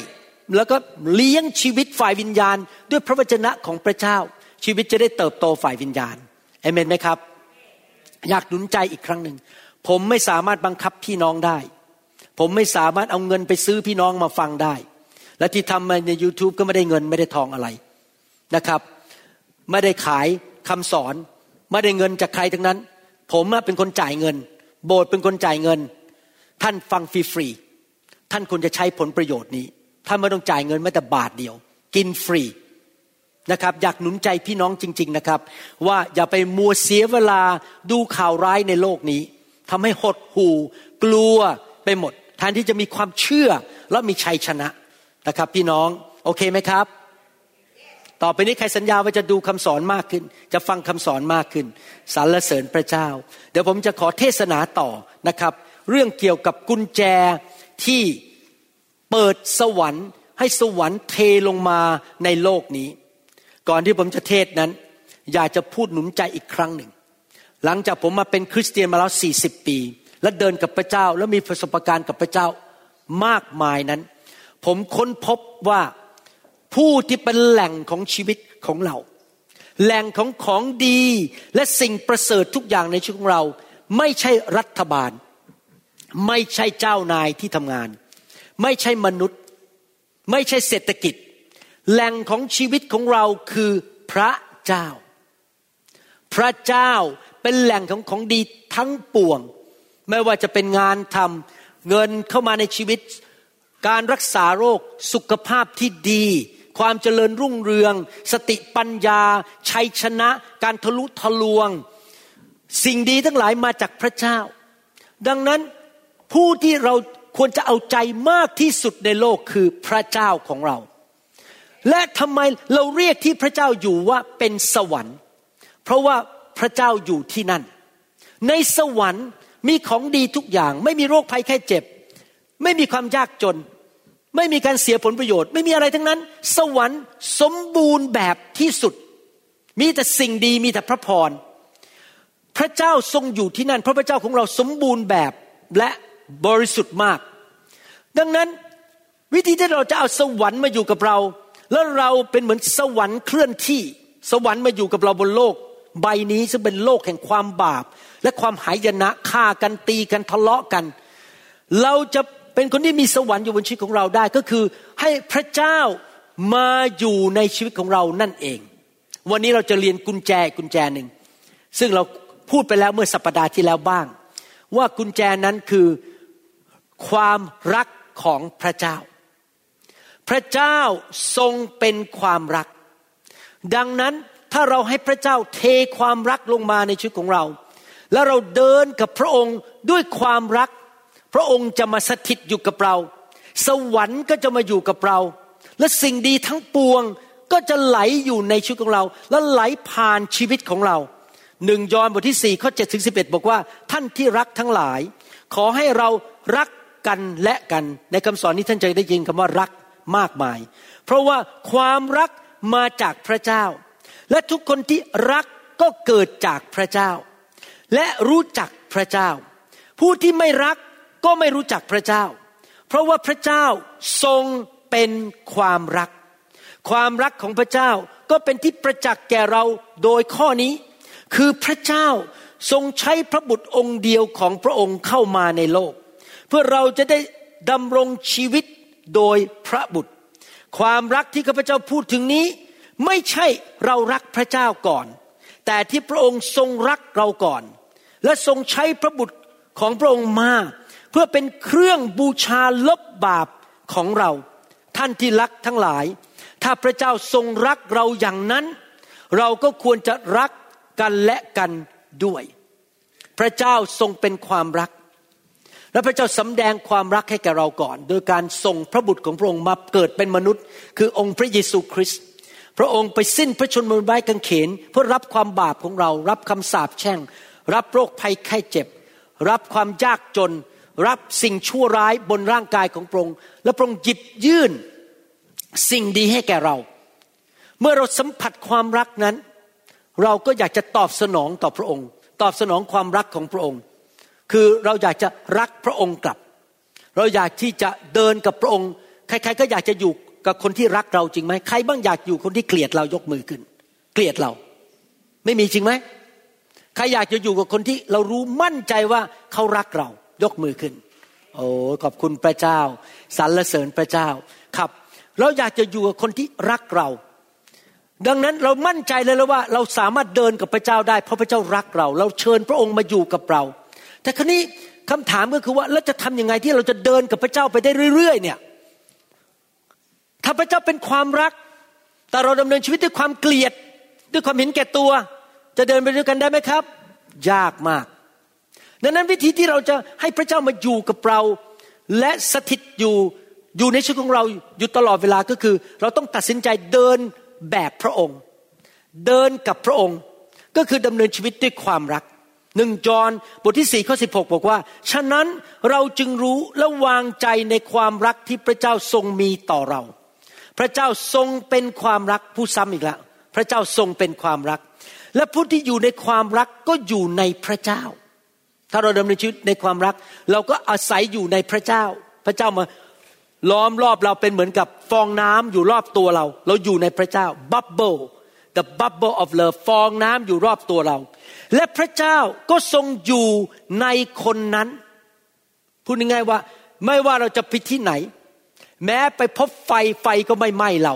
แล้วก็เลี้ยงชีวิตฝ่ายวิญญาณ ด้วยพระวจนะของพระเจ้า ชีวิตจะได้เติบโตฝ่ายวิญญาณเอเมนไหมครับ อยากหนุนใจอีกครั้งหนึ่ง ผมไม่สามารถบังคับพี่น้องได้ ผมไม่สามารถเอาเงินไปซื้อพี่น้องมาฟังได้ และที่ทำมาใน YouTube ก็ไม่ได้เงินไม่ได้ทองอะไรนะครับ ไม่ได้ขายคำสอน ไม่ได้เงินจากใครทั้งนั้น ผมเป็นคนจ่ายเงิน โบสถ์เป็นคนจ่ายเงิน ท่านฟังฟรีๆท่านควรจะใช้ผลประโยชน์นี้ท่านไม่ต้องจ่ายเงินแม้แต่บาทเดียว กินฟรีนะครับอยากหนุนใจพี่น้องจริง ๆนะครับ ว่าอย่าไปมัวเสียเวลาดูข่าวร้ายในโลกนี้ ทำให้หดหู่กลัวไปหมดแทนที่จะมีความเชื่อและมีชัยชนะนะครับพี่น้องโอเคไหมครับ ต่อไปนี้ใครสัญญาว่าจะดูคำสอนมากขึ้น จะฟังคำสอนมากขึ้นสรรเสริญพระเจ้า เดี๋ยวผมจะขอเทศนาต่อนะครับ เรื่องเกี่ยวกับกุญแจที่เปิดสวรรค์ ให้สวรรค์เทลงมาในโลกนี้ ก่อนที่ผมจะเทศนั้น อยากจะพูดหนุนใจอีกครั้งหนึ่ง หลังจากผมมาเป็นคริสเตียนมาแล้ว40ปี และเดินกับพระเจ้าและมีประสบการณ์กับพระเจ้ามากมายนั้น ผมค้นพบว่าผู้ที่เป็นแหล่งของชีวิตของเรา แหล่งของของดีและสิ่งประเสริฐทุกอย่างในชีวิตของเรา ไม่ใช่รัฐบาล ไม่ใช่เจ้านายที่ทำงาน ไม่ใช่มนุษย์ ไม่ใช่เศรษฐกิจ แหล่งของชีวิตของเราคือพระเจ้า พระเจ้า เป็นแหล่งของของดีทั้งปวง ไม่ว่าจะเป็นงานทำเงินเข้ามาในชีวิต การรักษาโรคสุขภาพที่ดี ความเจริญรุ่งเรือง สติปัญญา ชัยชนะ การทะลุทะลวง สิ่งดีทั้งหลายมาจากพระเจ้า ดังนั้นผู้ที่เราควรจะเอาใจมากที่สุดในโลกคือพระเจ้าของเรา และทำไมเราเรียกที่พระเจ้าอยู่ว่าเป็นสวรรค์ เพราะว่า พระเจ้าอยู่ที่นั่น ในสวรรค์มีของดีทุกอย่าง ไม่มีโรคภัยแค่เจ็บ ไม่มีความยากจน ไม่มีการเสียผลประโยชน์ ไม่มีอะไรทั้งนั้น สวรรค์สมบูรณ์แบบที่สุด มีแต่สิ่งดีมีแต่พระพรพระเจ้าทรงอยู่ที่นั่น พระพระเจ้าของเราสมบูรณ์แบบและบริสุทธิ์มาก ดังนั้นวิธีที่เราจะเอาสวรรค์มาอยู่กับเรา แล้วเราเป็นเหมือนสวรรค์เคลื่อนที่ สวรรค์มาอยู่กับเราบนโลก ใบนี้ซึ่งเป็นโลกแห่งความบาป และความหายนะฆ่ากันตีกันทะเลาะกัน เราจะเป็นคนที่มีสวรรค์อยู่บนชีวิตของเราได้ก็คือ ให้พระเจ้ามาอยู่ในชีวิตของเรานั่นเอง วันนี้เราจะเรียนกุญแจกุญแจหนึ่งซึ่งเราพูดไปแล้วเมื่อสัปดาห์ที่แล้วบ้าง ว่ากุญแจนั้นคือความรักของพระเจ้า พระเจ้าทรงเป็นความรัก ดังนั้น ถ้าเราให้พระเจ้าเทความรักลงมาในชีวิตของเรา แล้วเราเดินกับพระองค์ด้วยความรัก พระองค์จะมาสถิตอยู่กับเรา สวรรค์ก็จะมาอยู่กับเรา และสิ่งดีทั้งปวงก็จะไหลอยู่ในชีวิตของเรา และไหลผ่านชีวิตของเราหนึ่งยอห์นบทที่สี่ข้อเจ็ดถึงสิบเอ็ดบอกว่าท่านที่รักทั้งหลาย ขอให้เรารักกันและกันในคำสอนนี้ท่านจะได้ยินคำว่ารักมากมาย เพราะว่าความรักมาจากพระเจ้า และทุกคนที่รักก็เกิดจากพระเจ้า และรู้จักพระเจ้า ผู้ที่ไม่รักก็ไม่รู้จักพระเจ้า เพราะว่าพระเจ้าทรงเป็นความรัก ความรักของพระเจ้าก็เป็นที่ประจักษ์แก่เราโดยข้อนี้ คือพระเจ้าทรงใช้พระบุตรองค์เดียวของพระองค์เข้ามาในโลก เพื่อเราจะได้ดำรงชีวิตโดยพระบุตร ความรักที่ข้าพเจ้าพูดถึงนี้ ไม่ใช่เรารักพระเจ้าก่อน แต่ที่พระองค์ทรงรักเราก่อน และทรงใช้พระบุตรของพระองค์มา เพื่อเป็นเครื่องบูชาลบบาปของเรา ท่านที่รักทั้งหลาย ถ้าพระเจ้าทรงรักเราอย่างนั้น เราก็ควรจะรักกันและกันด้วย พระเจ้าทรงเป็นความรัก และพระเจ้าสำแดงความรักให้แก่เราก่อน โดยการส่งพระบุตรของพระองค์มาเกิดเป็นมนุษย์ คือองค์พระเยซูคริสต์ พระองค์ไปสิ้นพระชนม์บนไม้กางเขนเพื่อรับความบาปของเรา รับคำสาปแช่ง รับโรคภัยไข้เจ็บ รับความยากจน รับสิ่งชั่วร้ายบนร่างกายของพระองค์และพระองค์หยิบยื่นสิ่งดีให้แก่เรา เมื่อเราสัมผัสความรักนั้น เราก็อยากจะตอบสนองต่อพระองค์ ตอบสนองความรักของพระองค์ คือเราอยากจะรักพระองค์กลับ เราอยากที่จะเดินกับพระองค์ ใครๆก็อยากจะอยู่ กับคนที่รักเราจริงไหมใครบ้างอยากอยู่คนที่เกลียดเรายกมือขึ้น เกลียดเรา ไม่มีจริงไหมใครอยากจะอยู่กับคนที่เรารู้มั่นใจว่าเขารักเรา ยกมือขึ้น โอ้ขอบคุณพระเจ้าสรรเสริญพระเจ้าครับ เราอยากจะอยู่กับคนที่รักเรา ดังนั้นเรามั่นใจเลยแล้วว่า เราสามารถเดินกับพระเจ้าได้ เพราะพระเจ้ารักเรา เราเชิญพระองค์มาอยู่กับเรา แต่ครนี้คำถามก็คือว่าเราจะทำยังไงที่เราจะเดินกับพระเจ้าไปได้เรื่อยๆเนี่ย ถ้าพระเจ้าเป็นความรัก แต่เราดำเนินชีวิตด้วยความเกลียด ด้วยความเห็นแก่ตัว จะเดินไปด้วยกันได้ไหมครับ ยากมาก ดังนั้นวิธีที่เราจะให้พระเจ้ามาอยู่กับเรา และสถิตอยู่อยู่ในชีวิตของเราอยู่ตลอดเวลาก็คือ เราต้องตัดสินใจเดินแบบพระองค์ เดินกับพระองค์ก็คือดำเนินชีวิตด้วยความรักหนึ่งจอห์นบทที่สี่ข้อสิบหกบอกว่า ฉะนั้นเราจึงรู้และวางใจในความรักที่พระเจ้าทรงมีต่อเรา พระเจ้าทรงเป็นความรักผู้ซ้ำอีกแล้วพระเจ้าทรงเป็นความรัก และผู้ที่อยู่ในความรักก็อยู่ในพระเจ้า ถ้าเราดำเนินชีวิตในความรัก เราก็อาศัยอยู่ในพระเจ้า พระเจ้ามาล้อมรอบเราเป็นเหมือนกับฟองน้ำอยู่รอบตัวเรา เราอยู่ในพระเจ้า bubble the bubble of love ฟองน้ำอยู่รอบตัวเรา และพระเจ้าก็ทรงอยู่ในคนนั้นพูดง่ายๆว่า ไม่ว่าเราจะไปที่ไหน แม้ไปพบไฟไฟก็ไม่ไหม้เรา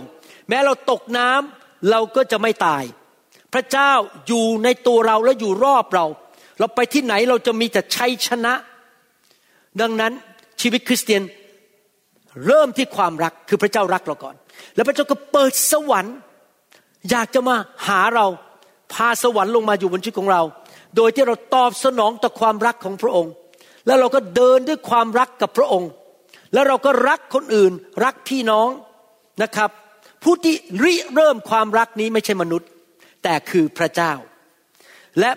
แม้เราตกน้ำเราก็จะไม่ตาย พระเจ้าอยู่ในตัวเราและอยู่รอบเรา เราไปที่ไหนเราจะมีแต่ชัยชนะ ดังนั้นชีวิตคริสเตียนเริ่มที่ความรักคือพระเจ้ารักเราก่อน แล้วพระเจ้าก็เปิดสวรรค์ อยากจะมาหาเราพาสวรรค์ลงมาอยู่บนชีวิตของเรา โดยที่เราตอบสนองต่อความรักของพระองค์ แล้วเราก็เดินด้วยความรักกับพระองค์ แล้วเราก็รักคนอื่น รักพี่น้องนะครับ ผู้ที่ริเริ่มความรักนี้ไม่ใช่มนุษย์ แต่คือพระเจ้า และ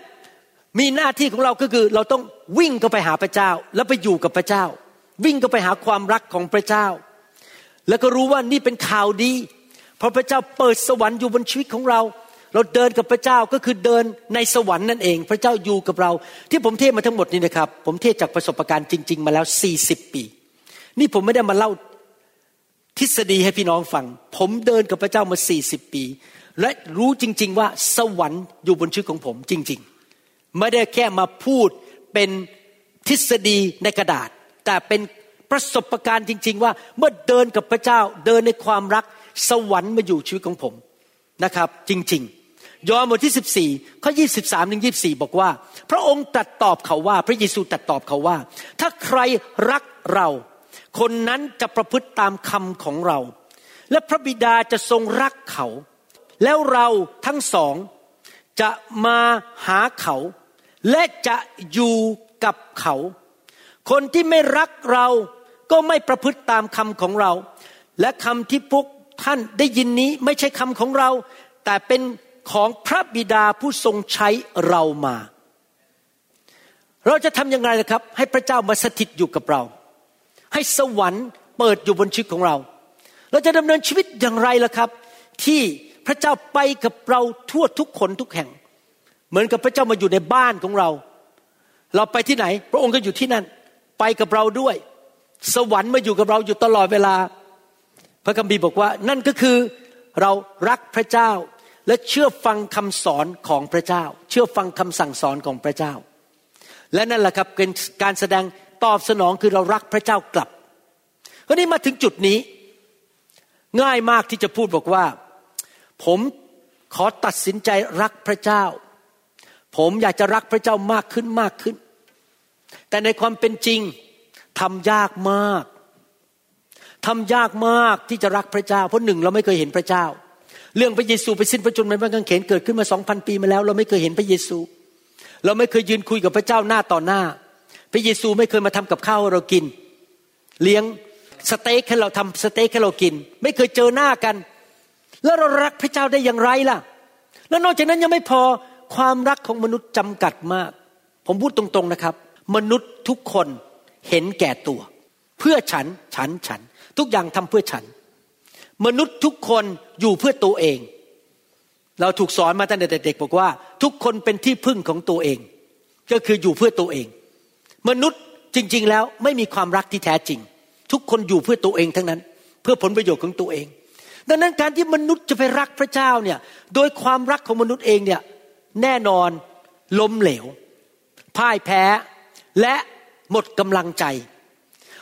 มีหน้าที่ของเราก็คือเราต้องวิ่งเข้าไปหาพระเจ้า แล้วไปอยู่กับพระเจ้า วิ่งเข้าไปหาความรักของพระเจ้า แล้วก็รู้ว่านี่เป็นข่าวดี เพราะพระเจ้าเปิดสวรรค์อยู่บนชีวิตของเรา เราเดินกับพระเจ้าก็คือเดินในสวรรค์นั่นเอง พระเจ้าอยู่กับเรา ที่ผมเทศมาทั้งหมดนี้นะครับ ผมเทศจากประสบการณ์จริง ๆ มาแล้ว40ปี นี่ผมไม่ได้มาเล่าทฤษฎีให้พี่น้องฟัง ผมเดินกับพระเจ้ามา40ปี และรู้จริง ๆ ว่าสวรรค์อยู่บนชีวิตของผมจริง ๆ ไม่ได้แค่มาพูดเป็นทฤษฎีในกระดาษ แต่เป็นประสบการณ์จริง ๆ ว่าเมื่อเดินกับพระเจ้าเดินในความรักสวรรค์มาอยู่ชีวิตของผมนะครับ จริง ๆ ยอห์นบทที่ 14ข้อ23ถึง24 บอกว่า พระองค์ตรัสตอบเขาว่า พระเยซูตรัสตอบเขาว่า ถ้าใครรักเรา คนนั้นจะประพฤติตามคำของเรา และพระบิดาจะทรงรักเขา แล้วเราทั้งสองจะมาหาเขา และจะอยู่กับเขา คนที่ไม่รักเราก็ไม่ประพฤติตามคำของเรา และคำที่พวกท่านได้ยินนี้ไม่ใช่คำของเรา แต่เป็นของพระบิดาผู้ทรงใช้เรามา เราจะทำยังไงล่ะครับ ให้พระเจ้ามาสถิตอยู่กับเรา ให้สวรรค์เปิดอยู่บนชีวิตของเรา เราจะดำเนินชีวิตอย่างไรล่ะครับ ที่พระเจ้าไปกับเราทั่วทุกคนทุกแห่ง เหมือนกับพระเจ้ามาอยู่ในบ้านของเรา เราไปที่ไหน พระองค์ก็อยู่ที่นั่น ไปกับเราด้วย สวรรค์มาอยู่กับเราอยู่ตลอดเวลา พระคัมภีร์บอกว่า นั่นก็คือเรารักพระเจ้าและเชื่อฟังคำสอนของพระเจ้า เชื่อฟังคำสั่งสอนของพระเจ้า และนั่นแหละครับเป็นการแสดง ตอบสนองคือเรารักพระเจ้ากลับคราวนี้มาถึงจุดนี้ ง่ายมากที่จะพูดบอกว่า ผมขอตัดสินใจรักพระเจ้า ผมอยากจะรักพระเจ้ามากขึ้นมากขึ้น แต่ในความเป็นจริงทำยากมากทำยากมากที่จะรักพระเจ้า เพราะหนึ่งเราไม่เคยเห็นพระเจ้า เรื่องพระเยซูไปสิ้นพระชนม์ในพระกางเขนเกิดขึ้นมาสองพันปีมาแล้ว เราไม่เคยเห็นพระเยซู เราไม่เคยยืนคุยกับพระเจ้าหน้าต่อหน้า พระเยซูไม่เคยมาทำกับข้าวเรากิน เลี้ยงสเต็กให้เราทำสเต็กให้เรากิน ไม่เคยเจอหน้ากัน แล้วเรารักพระเจ้าได้อย่างไรล่ะ แล้วนอกจากนั้นยังไม่พอความรักของมนุษย์จำกัดมาก ผมพูดตรงๆนะครับ มนุษย์ทุกคนเห็นแก่ตัว เพื่อฉันฉันฉัน ทุกอย่างทำเพื่อฉัน มนุษย์ทุกคนอยู่เพื่อตัวเอง เราถูกสอนมาตั้งแต่เด็กๆบอกว่า ทุกคนเป็นที่พึ่งของตัวเอง ก็คืออยู่เพื่อตัวเอง มนุษย์จริง ๆ แล้วไม่มีความรักที่แท้จริง ทุกคนอยู่เพื่อตัวเองทั้งนั้น เพื่อผลประโยชน์ของตัวเอง ดังนั้นการที่มนุษย์จะไปรักพระเจ้าเนี่ยโดยความรักของมนุษย์เองเนี่ยแน่นอนล้มเหลว พ่ายแพ้และหมดกำลังใจ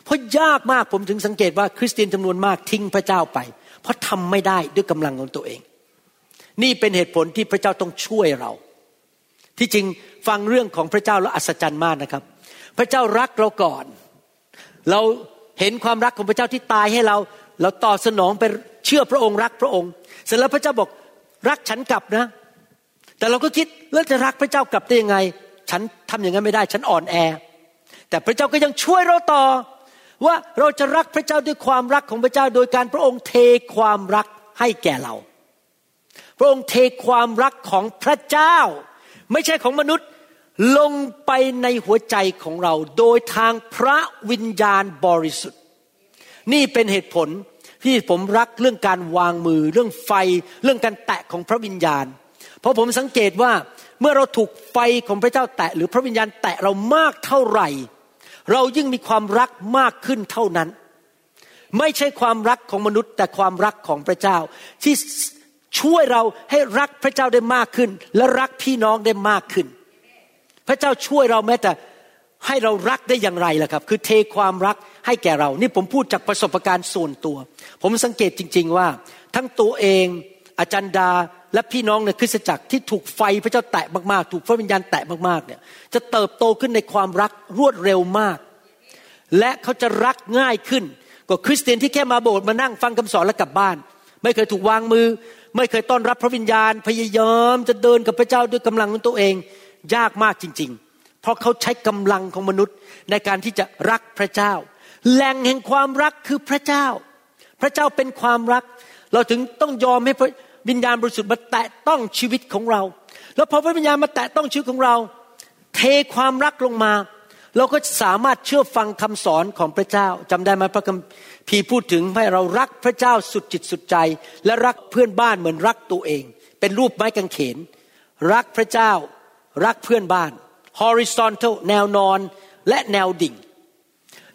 เพราะยากมากผมถึงสังเกตว่าคริสเตียนจำนวนมากทิ้งพระเจ้าไป เพราะทำไม่ได้ด้วยกำลังของตัวเอง นี่เป็นเหตุผลที่พระเจ้าต้องช่วยเรา ที่จริงฟังเรื่องของพระเจ้าแล้วอัศจรรย์มากนะครับ พระเจ้ารักเราก่อน เราเห็นความรักของพระเจ้าที่ตายให้เรา เราตอบสนองไปชชื่อพระองค์รักพระองค์ เสร็จแล้วพระเจ้าบอกรักฉันกลับนะ แต่เราก็คิดแล้วจะรักพระเจ้ากลับได้ยังไง ฉันทำอย่างนั้นไม่ได้ ฉันอ่อนแอ แต่พระเจ้าก็ยังช่วยเราต่อ ว่าเราจะรักพระเจ้าด้วยความรักของพระเจ้า โดยการพระองค์เทความรักให้แก่เรา พระองค์เทความรักของพระเจ้า ไม่ใช่ของมนุษย์ ลงไปในหัวใจของเราโดยทางพระวิญญาณบริสุทธิ์ นี่เป็นเหตุผลที่ผมรักเรื่องการวางมือ เรื่องไฟเรื่องการแตะของพระวิญญาณ เพราะผมสังเกตว่าเมื่อเราถูกไฟของพระเจ้าแตะ หรือพระวิญญาณแตะเรามากเท่าไหร่ เรายิ่งมีความรักมากขึ้นเท่านั้น ไม่ใช่ความรักของมนุษย์ แต่ความรักของพระเจ้า ที่ช่วยเราให้รักพระเจ้าได้มากขึ้น และรักพี่น้องได้มากขึ้น พระเจ้าช่วยเราแม้แต่ให้เรารักได้อย่างไรล่ะครับ คือเทความรักให้แก่เรา นี่ผมพูดจากประสบการณ์ส่วนตัว ผมสังเกตจริง ๆว่า ทั้งตัวเองอาจารย์ดาและพี่น้องในคริสตจักรที่ถูกไฟพระเจ้าแตะมากๆ ถูกพระวิญญาณแตะมากๆเนี่ยจะเติบโตขึ้นในความรักรวดเร็วมาก และเขาจะรักง่ายขึ้น กว่าคริสเตียนที่แค่มาโบสถ์มานั่งฟังคำสอนแล้วกลับบ้าน ไม่เคยถูกวางมือ ไม่เคยต้อนรับพระวิญญาณ พยายามจะเดินกับพระเจ้าด้วยกำลังของตัวเอง ยากมากจริง ๆ เพราะเขาใช้กำลังของมนุษย์ในการที่จะรักพระเจ้า แหล่งแห่งความรักคือพระเจ้า พระเจ้าเป็นความรัก เราถึงต้องยอมให้พระวิญญาณบริสุทธิ์มาแตะต้องชีวิตของเรา แล้วพอพระวิญญาณมาแตะต้องชีวิตของเรา เทความรักลงมา เราก็สามารถเชื่อฟังคำสอนของพระเจ้าจำได้ไหมพระคัมภีร์พูดถึงให้เรารักพระเจ้าสุดจิตสุดใจ และรักเพื่อนบ้านเหมือนรักตัวเอง เป็นรูปไม้กางเขน รักพระเจ้า รักเพื่อนบ้าน horizontal แนวนอนและแนวดิ่ง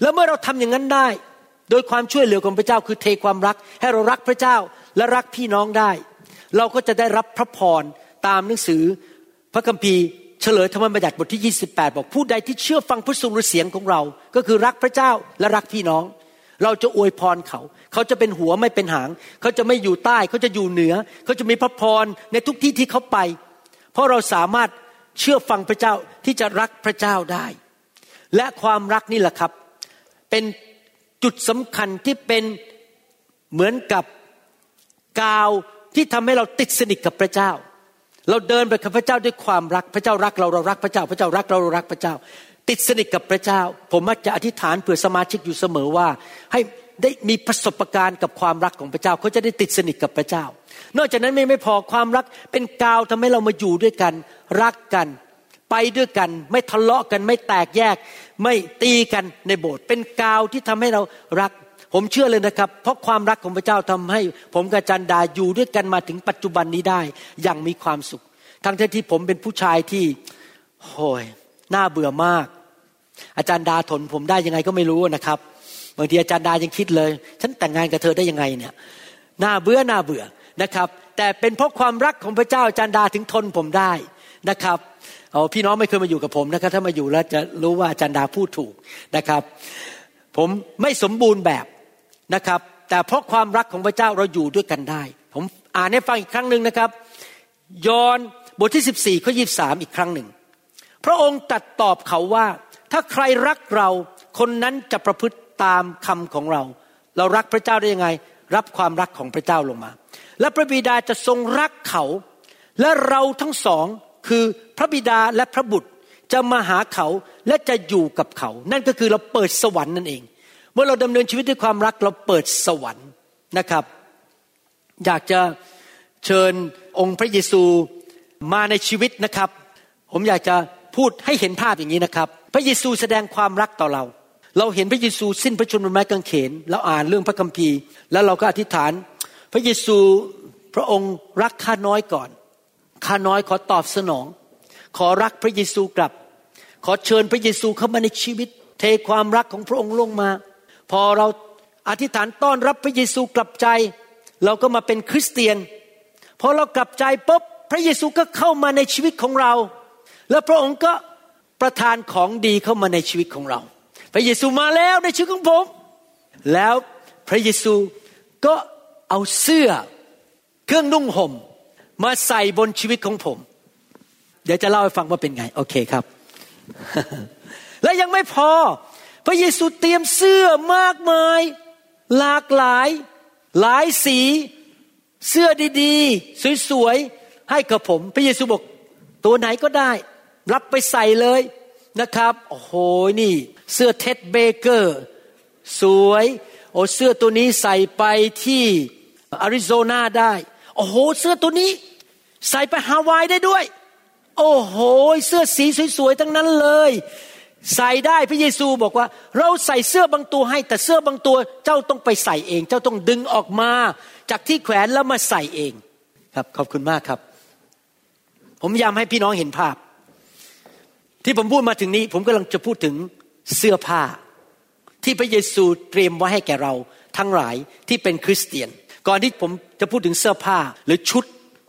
แล้วเมื่อเราทำอย่างนั้นได้ โดยความช่วยเหลือของพระเจ้าคือเทความรัก ให้เรารักพระเจ้าและรักพี่น้องได้ เราก็จะได้รับพระพรตามหนังสือพระคัมภีร์เฉลยธรรมบัญญัติบทที่ 28 บอกผู้ใดที่เชื่อฟังพระสุรเสียงของเรา ก็คือรักพระเจ้าและรักพี่น้อง เราจะอวยพรเขา เขาจะเป็นหัวไม่เป็นหาง เขาจะไม่อยู่ใต้ เขาจะอยู่เหนือ เขาจะมีพระพรในทุกที่ที่เขาไป เพราะเราสามารถ เชื่อฟังพระเจ้าที่จะรักพระเจ้าได้ และความรักนี่แหละครับ เป็นจุดสำคัญที่เป็นเหมือนกับกาวที่ทำให้เราติดสนิทกับพระเจ้า เราเดินไปกับพระเจ้าด้วยความรักพระเจ้ารักเราเรารักพระเจ้า พระเจ้ารักเราเรารักพระเจ้า ติดสนิทกับพระเจ้า ผมมักจะอธิษฐานเผื่อสมาชิกอยู่เสมอว่า ให้ ได้มีประสบการณ์กับความรักของพระเจ้าเขาจะได้ติดสนิทกับพระเจ้า นอกจากนั้นไม่ไม่พอความรักเป็นกาวทำให้เรามาอยู่ด้วยกัน รักกันไปด้วยกัน ไม่ทะเลาะกันไม่แตกแยก ไม่ตีกันในโบสถ์เป็นกาวที่ทำให้เรารัก ผมเชื่อเลยนะครับ เพราะความรักของพระเจ้าทำให้ ผมกับจันดาอยู่ด้วยกันมาถึงปัจจุบันนี้ได้อย่างมีความสุข ทั้งที่ผมเป็นผู้ชายที่โหยน่าเบื่อมาก อาจารย์ดาทนผมได้ยังไงก็ไม่รู้นะครับ บางทีอาจารย์ดายังคิดเลย ฉันแต่งงานกับเธอได้ยังไงเนี่ยน่าเบื่อน่าเบื่อนะครับ แต่เป็นเพราะความรักของพระเจ้าอาจารย์ดาถึงทนผมได้นะครับเอาพี่น้องไม่เคยมาอยู่กับผมนะครับ ถ้ามาอยู่แล้วจะรู้ว่าอาจารย์ดาพูดถูกนะครับ ผมไม่สมบูรณ์แบบนะครับ แต่เพราะความรักของพระเจ้าเราอยู่ด้วยกันได้ ผมอ่านให้ฟังอีกครั้งหนึ่งนะครับ ยอห์นบทที่14ข้อ23อีกครั้งหนึ่ง พระองค์ตัดตอบเขาว่า ถ้าใครรักเราคนนั้นจะประพฤติ ตามคำของเรา เรารักพระเจ้าได้ยังไง รับความรักของพระเจ้าลงมา และพระบิดาจะทรงรักเขา และเราทั้งสองคือพระบิดาและพระบุตรจะมาหาเขาและจะอยู่กับเขา นั่นก็คือเราเปิดสวรรค์นั่นเอง เมื่อเราดำเนินชีวิตด้วยความรักเราเปิดสวรรค์นะครับ อยากจะเชิญองค์พระเยซูมาในชีวิตนะครับ ผมอยากจะพูดให้เห็นภาพอย่างนี้นะครับ พระเยซูแสดงความรักต่อเรา เราเห็นพระเยซูสิ้นพระชนม์บนไม้กางเขนเราอ่านเรื่องพระคัมภีร์ แล้วเราก็อธิษฐาน พระเยซูพระองค์รักข้าน้อยก่อน ข้าน้อยขอตอบสนอง ขอรักพระเยซูกลับ ขอเชิญพระเยซูเข้ามาในชีวิต เทความรักของพระองค์ลงมา พอเราอธิษฐานต้อนรับพระเยซูกลับใจ เราก็มาเป็นคริสเตียนพอเรากลับใจปุ๊บพระเยซูก็เข้ามาในชีวิตของเรา แล้วพระองค์ก็ประทานของดีเข้ามาในชีวิตของเรา พระเยซูมาแล้วในชีวิตของผม แล้วพระเยซูก็เอาเสื้อเครื่องนุ่งห่มมาใส่บนชีวิตของผม เดี๋ยวจะเล่าให้ฟังว่าเป็นไง โอเคครับ และยังไม่พอ พระเยซูเตรียมเสื้อมากมาย หลากหลาย หลายสี เสื้อดีๆ สวยๆ ให้กับผม พระเยซูบอกตัวไหนก็ได้ รับไปใส่เลยนะครับ โอ้โหนี่ เสื้อเท็ดเบเกอร์ สวยโอ้เสื้อตัวนี้ใส่ไปที่อาริโซนาได้ โอ้โห เสื้อตัวนี้ ใส่ไปฮาวายได้ด้วย โอ้โห เสื้อสีสวยๆทั้งนั้นเลย ใส่ได้พระเยซูบอกว่า เราใส่เสื้อบางตัวให้ แต่เสื้อบางตัวเจ้าต้องไปใส่เอง เจ้าต้องดึงออกมา จากที่แขวนแล้วมาใส่เองครับขอบคุณมากครับ ผมย้ำให้พี่น้องเห็นภาพ ที่ผมพูดมาถึงนี้ ผมกำลังจะพูดถึง เสื้อผ้า ที่พระเยซูเตรียมไว้ให้แก่เราทั้งหลายที่เป็นคริสเตียน ก่อนที่ผมจะพูดถึงเสื้อผ้าหรือชุด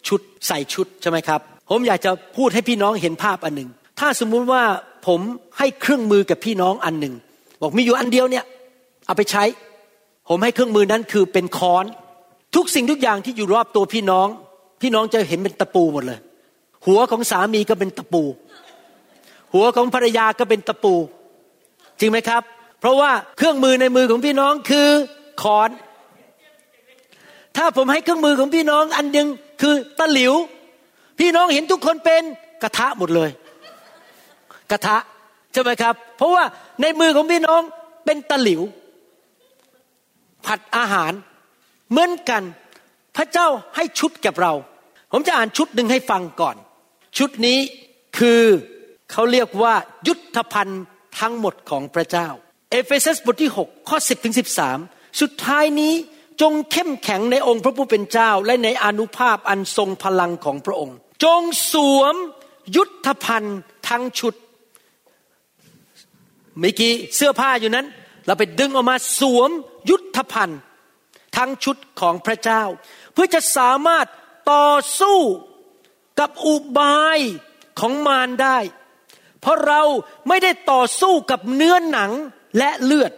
ชุดใส่ชุดใช่ไหมครับ ผมอยากจะพูดให้พี่น้องเห็นภาพอันหนึ่งถ้าสมมุติว่าผมให้เครื่องมือกับพี่น้องอันหนึ่งบอกมีอยู่อันเดียวเนี่ยเอาไปใช้ ผมให้เครื่องมือนั้นคือเป็นค้อน ทุกสิ่งทุกอย่างที่อยู่รอบตัวพี่น้อง พี่น้องจะเห็นเป็นตะปูหมดเลย หัวของสามีก็เป็นตะปู หัวของภรรยาก็เป็นตะปู จริงไหมครับ เพราะว่าเครื่องมือในมือของพี่น้องคือค้อนถ้าผมให้เครื่องมือของพี่น้องอันหนึ่งคือตะหลิว พี่น้องเห็นทุกคนเป็นกระทะหมดเลย กระทะใช่ไหมครับ เพราะว่าในมือของพี่น้องเป็นตะหลิว ผัดอาหารเหมือนกัน พระเจ้าให้ชุดกับเรา ผมจะอ่านชุดหนึ่งให้ฟังก่อน ชุดนี้คือเขาเรียกว่ายุทธภัณฑ์ ทั้งหมดของพระเจ้า เอเฟซัสบทที่ 6 ข้อ 10ถึง13 สุดท้ายนี้จงเข้มแข็งในองค์พระผู้เป็นเจ้า และในอนุภาพอันทรงพลังของพระองค์ จงสวมยุทธภัณฑ์ทั้งชุดเมื่อกี้เสื้อผ้าอยู่นั้น เราไปดึงออกมาสวมยุทธภัณฑ์ทั้งชุดของพระเจ้า เพื่อจะสามารถต่อสู้กับอุบายของมารได้ เพราะเราไม่ได้ต่อสู้กับเนื้อหนังและเลือด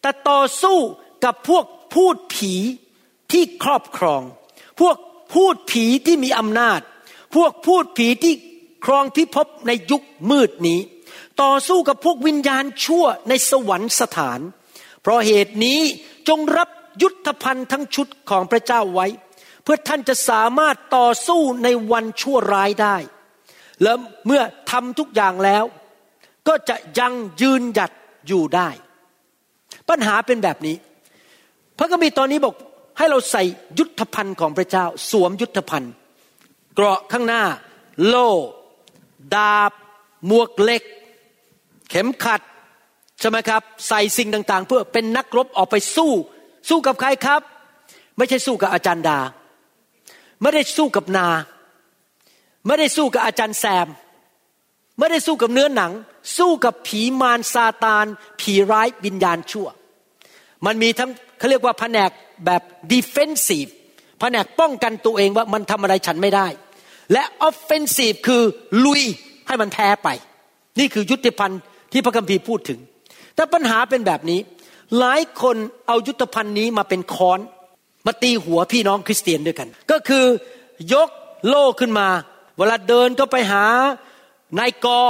แต่ต่อสู้กับพวกพูดผีที่ครอบครอง พวกพูดผีที่มีอำนาจ พวกพูดผีที่ครองพิภพในยุคมืดนี้ ต่อสู้กับพวกวิญญาณชั่วในสวรรคสถาน เพราะเหตุนี้จงรับยุทธภัณฑ์ทั้งชุดของพระเจ้าไว้ เพื่อท่านจะสามารถต่อสู้ในวันชั่วร้ายได้ แล้วเมื่อทำทุกอย่างแล้ว ก็จะยังยืนหยัดอยู่ได้ ปัญหาเป็นแบบนี้ พระคัมภีร์ตอนนี้บอกให้เราใส่ยุทธภัณฑ์ของพระเจ้า สวมยุทธภัณฑ์ เกราะข้างหน้า โล่ดาบหมวกเหล็ก เข็มขัดใช่ไหมครับ ใส่สิ่งต่างๆ เพื่อเป็นนักรบออกไปสู้ สู้กับใครครับ ไม่ใช่สู้กับอาจารย์ดา ไม่ได้สู้กับนา ไม่ได้สู้กับอาจารย์แซม ไม่ได้สู้กับเนื้อหนัง สู้กับผีมารซาตาน ผีร้ายวิญญาณชั่ว มันมีทั้งเขาเรียกว่าแผนกแบบ defensive แผนกป้องกันตัวเองว่ามันทำอะไรฉันไม่ได้ และ offensive คือลุยให้มันแพ้ไป นี่คือยุทธภัณฑ์ที่พระคัมภีร์พูดถึง แต่ปัญหาเป็นแบบนี้ หลายคนเอายุทธภัณฑ์นี้มาเป็นค้อน มาตีหัวพี่น้องคริสเตียนด้วยกัน ก็คือยกโล่ขึ้นมา เวลาเดินก็ไปหานายกอ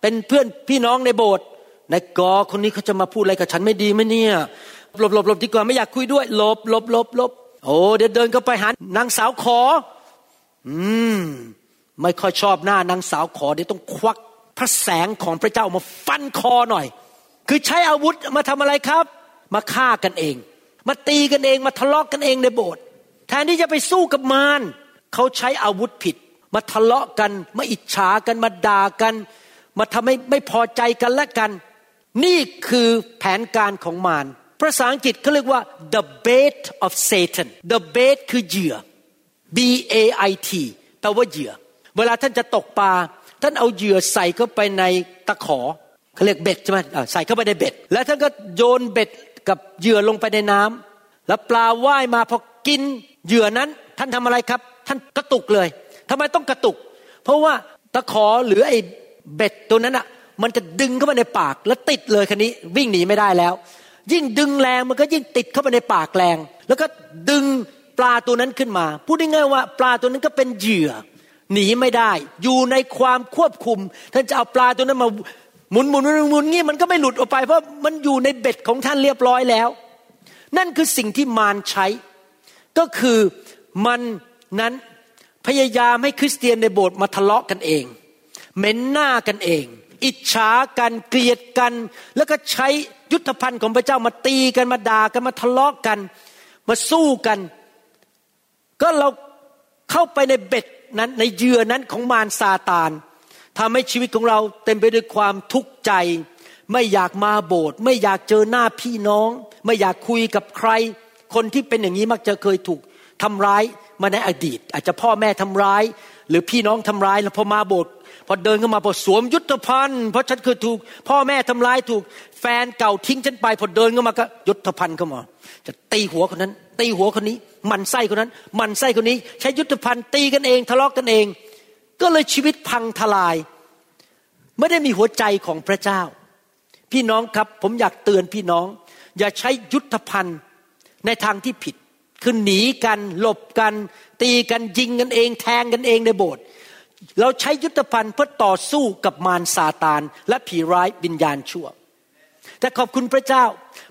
เป็นเพื่อนพี่น้องในโบสถ์นายกอคนนี้เขาจะมาพูดอะไรกับฉันไม่ดีไหมเนี่ยหลบหลบหลบดีกว่าไม่อยากคุยด้วยหลบหลบหลบหลบโอ้เดี๋ยวเดินก็ไปหานางสาวขอ อืม ไม่ค่อยชอบหน้านางสาวขอเดี๋ยวต้องควักพระแสงของพระเจ้ามาฟันคอหน่อย คือใช้อาวุธมาทำอะไรครับ มาฆ่ากันเอง มาตีกันเองมาทะเลาะกกันเองในโบสถ์แทนที่จะไปสู้กับมารเขาใช้อาวุธผิด มาทะเลาะกันมาอิจฉากันมาด่ากัน มาทำให้ไม่พอใจกันและกัน นี่คือแผนการของมารภาษาอังกฤษเขาเรียกว่า the bait of Satan the bait คือเหยื่อ B A I T แปลว่าเหยื่อ เวลาท่านจะตกปลาท่านเอาเหยื่อใส่เข้าไปในตะขอเขาเรียกเบ็ดใช่ไหมใส่เข้าไปในเบ็ด แล้วท่านก็โยนเบ็ดกับเหยื่อลงไปในน้ำแล้วปลาว่ายมาพอกินเหยื่อนั้น ท่านทำอะไรครับ ท่านกระตุกเลย ทำไมต้องกระตุก เพราะว่าตะขอหรือไอ้เบ็ดตัวนั้นอะ มันจะดึงเข้ามาในปากแล้วติดเลยคันนี้ วิ่งหนีไม่ได้แล้ว ยิ่งดึงแรงมันก็ยิ่งติดเข้าไปในปากแรง แล้วก็ดึงปลาตัวนั้นขึ้นมา พูดง่ายๆว่า ปลาตัวนั้นก็เป็นเหยื่อ หนีไม่ได้ อยู่ในความควบคุม ท่านจะเอาปลาตัวนั้นมาหมุนหมุนหมุนหมุนงี้มันก็ไม่หลุดออกไป เพราะมันอยู่ในเบ็ดของท่านเรียบร้อยแล้ว นั่นคือสิ่งที่มารใช้ ก็คือมันนั้น พยายามให้คริสเตียนในโบสถ์มาทะเลาะกันเอง เหม็นหน้ากันเอง อิจฉากันเกลียดกัน แล้วก็ใช้ยุทธภัณฑ์ของพระเจ้ามาตีกันมาด่ากันมาทะเลาะกัน มาสู้กัน ก็เราเข้าไปในเบ็ดนั้นในเหยื่อนั้นของมารซาตานทำให้ชีวิตของเราเต็มไปด้วยความทุกข์ใจ ไม่อยากมาโบสถ์ไม่อยากเจอหน้าพี่น้อง ไม่อยากคุยกับใคร คนที่เป็นอย่างนี้มักจะเคยถูกทำร้าย มาในอดีต อาจจะพ่อแม่ทำร้าย หรือพี่น้องทำร้ายแล้วพอมาโบสถ์พอเดินเข้ามาพอสวมยุทธภัณฑ์เพราะฉันเคยถูก พ่อแม่ทำร้ายถูกแฟนเก่าทิ้งฉันไป พอเดินเข้ามาก็ยุทธภัณฑ์เข้ามา จะตีหัวคนนั้น ตีหัวคนนี้ มันไส้คนนั้น มันไส้คนนี้ ใช้ยุทธภัณฑ์ตีกันเองทะเลาะกกันเอง ก็เลยชีวิตพังทลาย ไม่ได้มีหัวใจของพระเจ้า พี่น้องครับผมอยากเตือนพี่น้อง อย่าใช้ยุทธภัณฑ์ในทางที่ผิด คือหนีกันหลบกัน ตีกันยิงกันเอง แทงกันเองในโบสถ์เราใช้ยุทธภัณฑ์เพื่อต่อสู้กับมารซาตาน และผีร้ายวิญญาณชั่ว แต่ขอบคุณพระเจ้า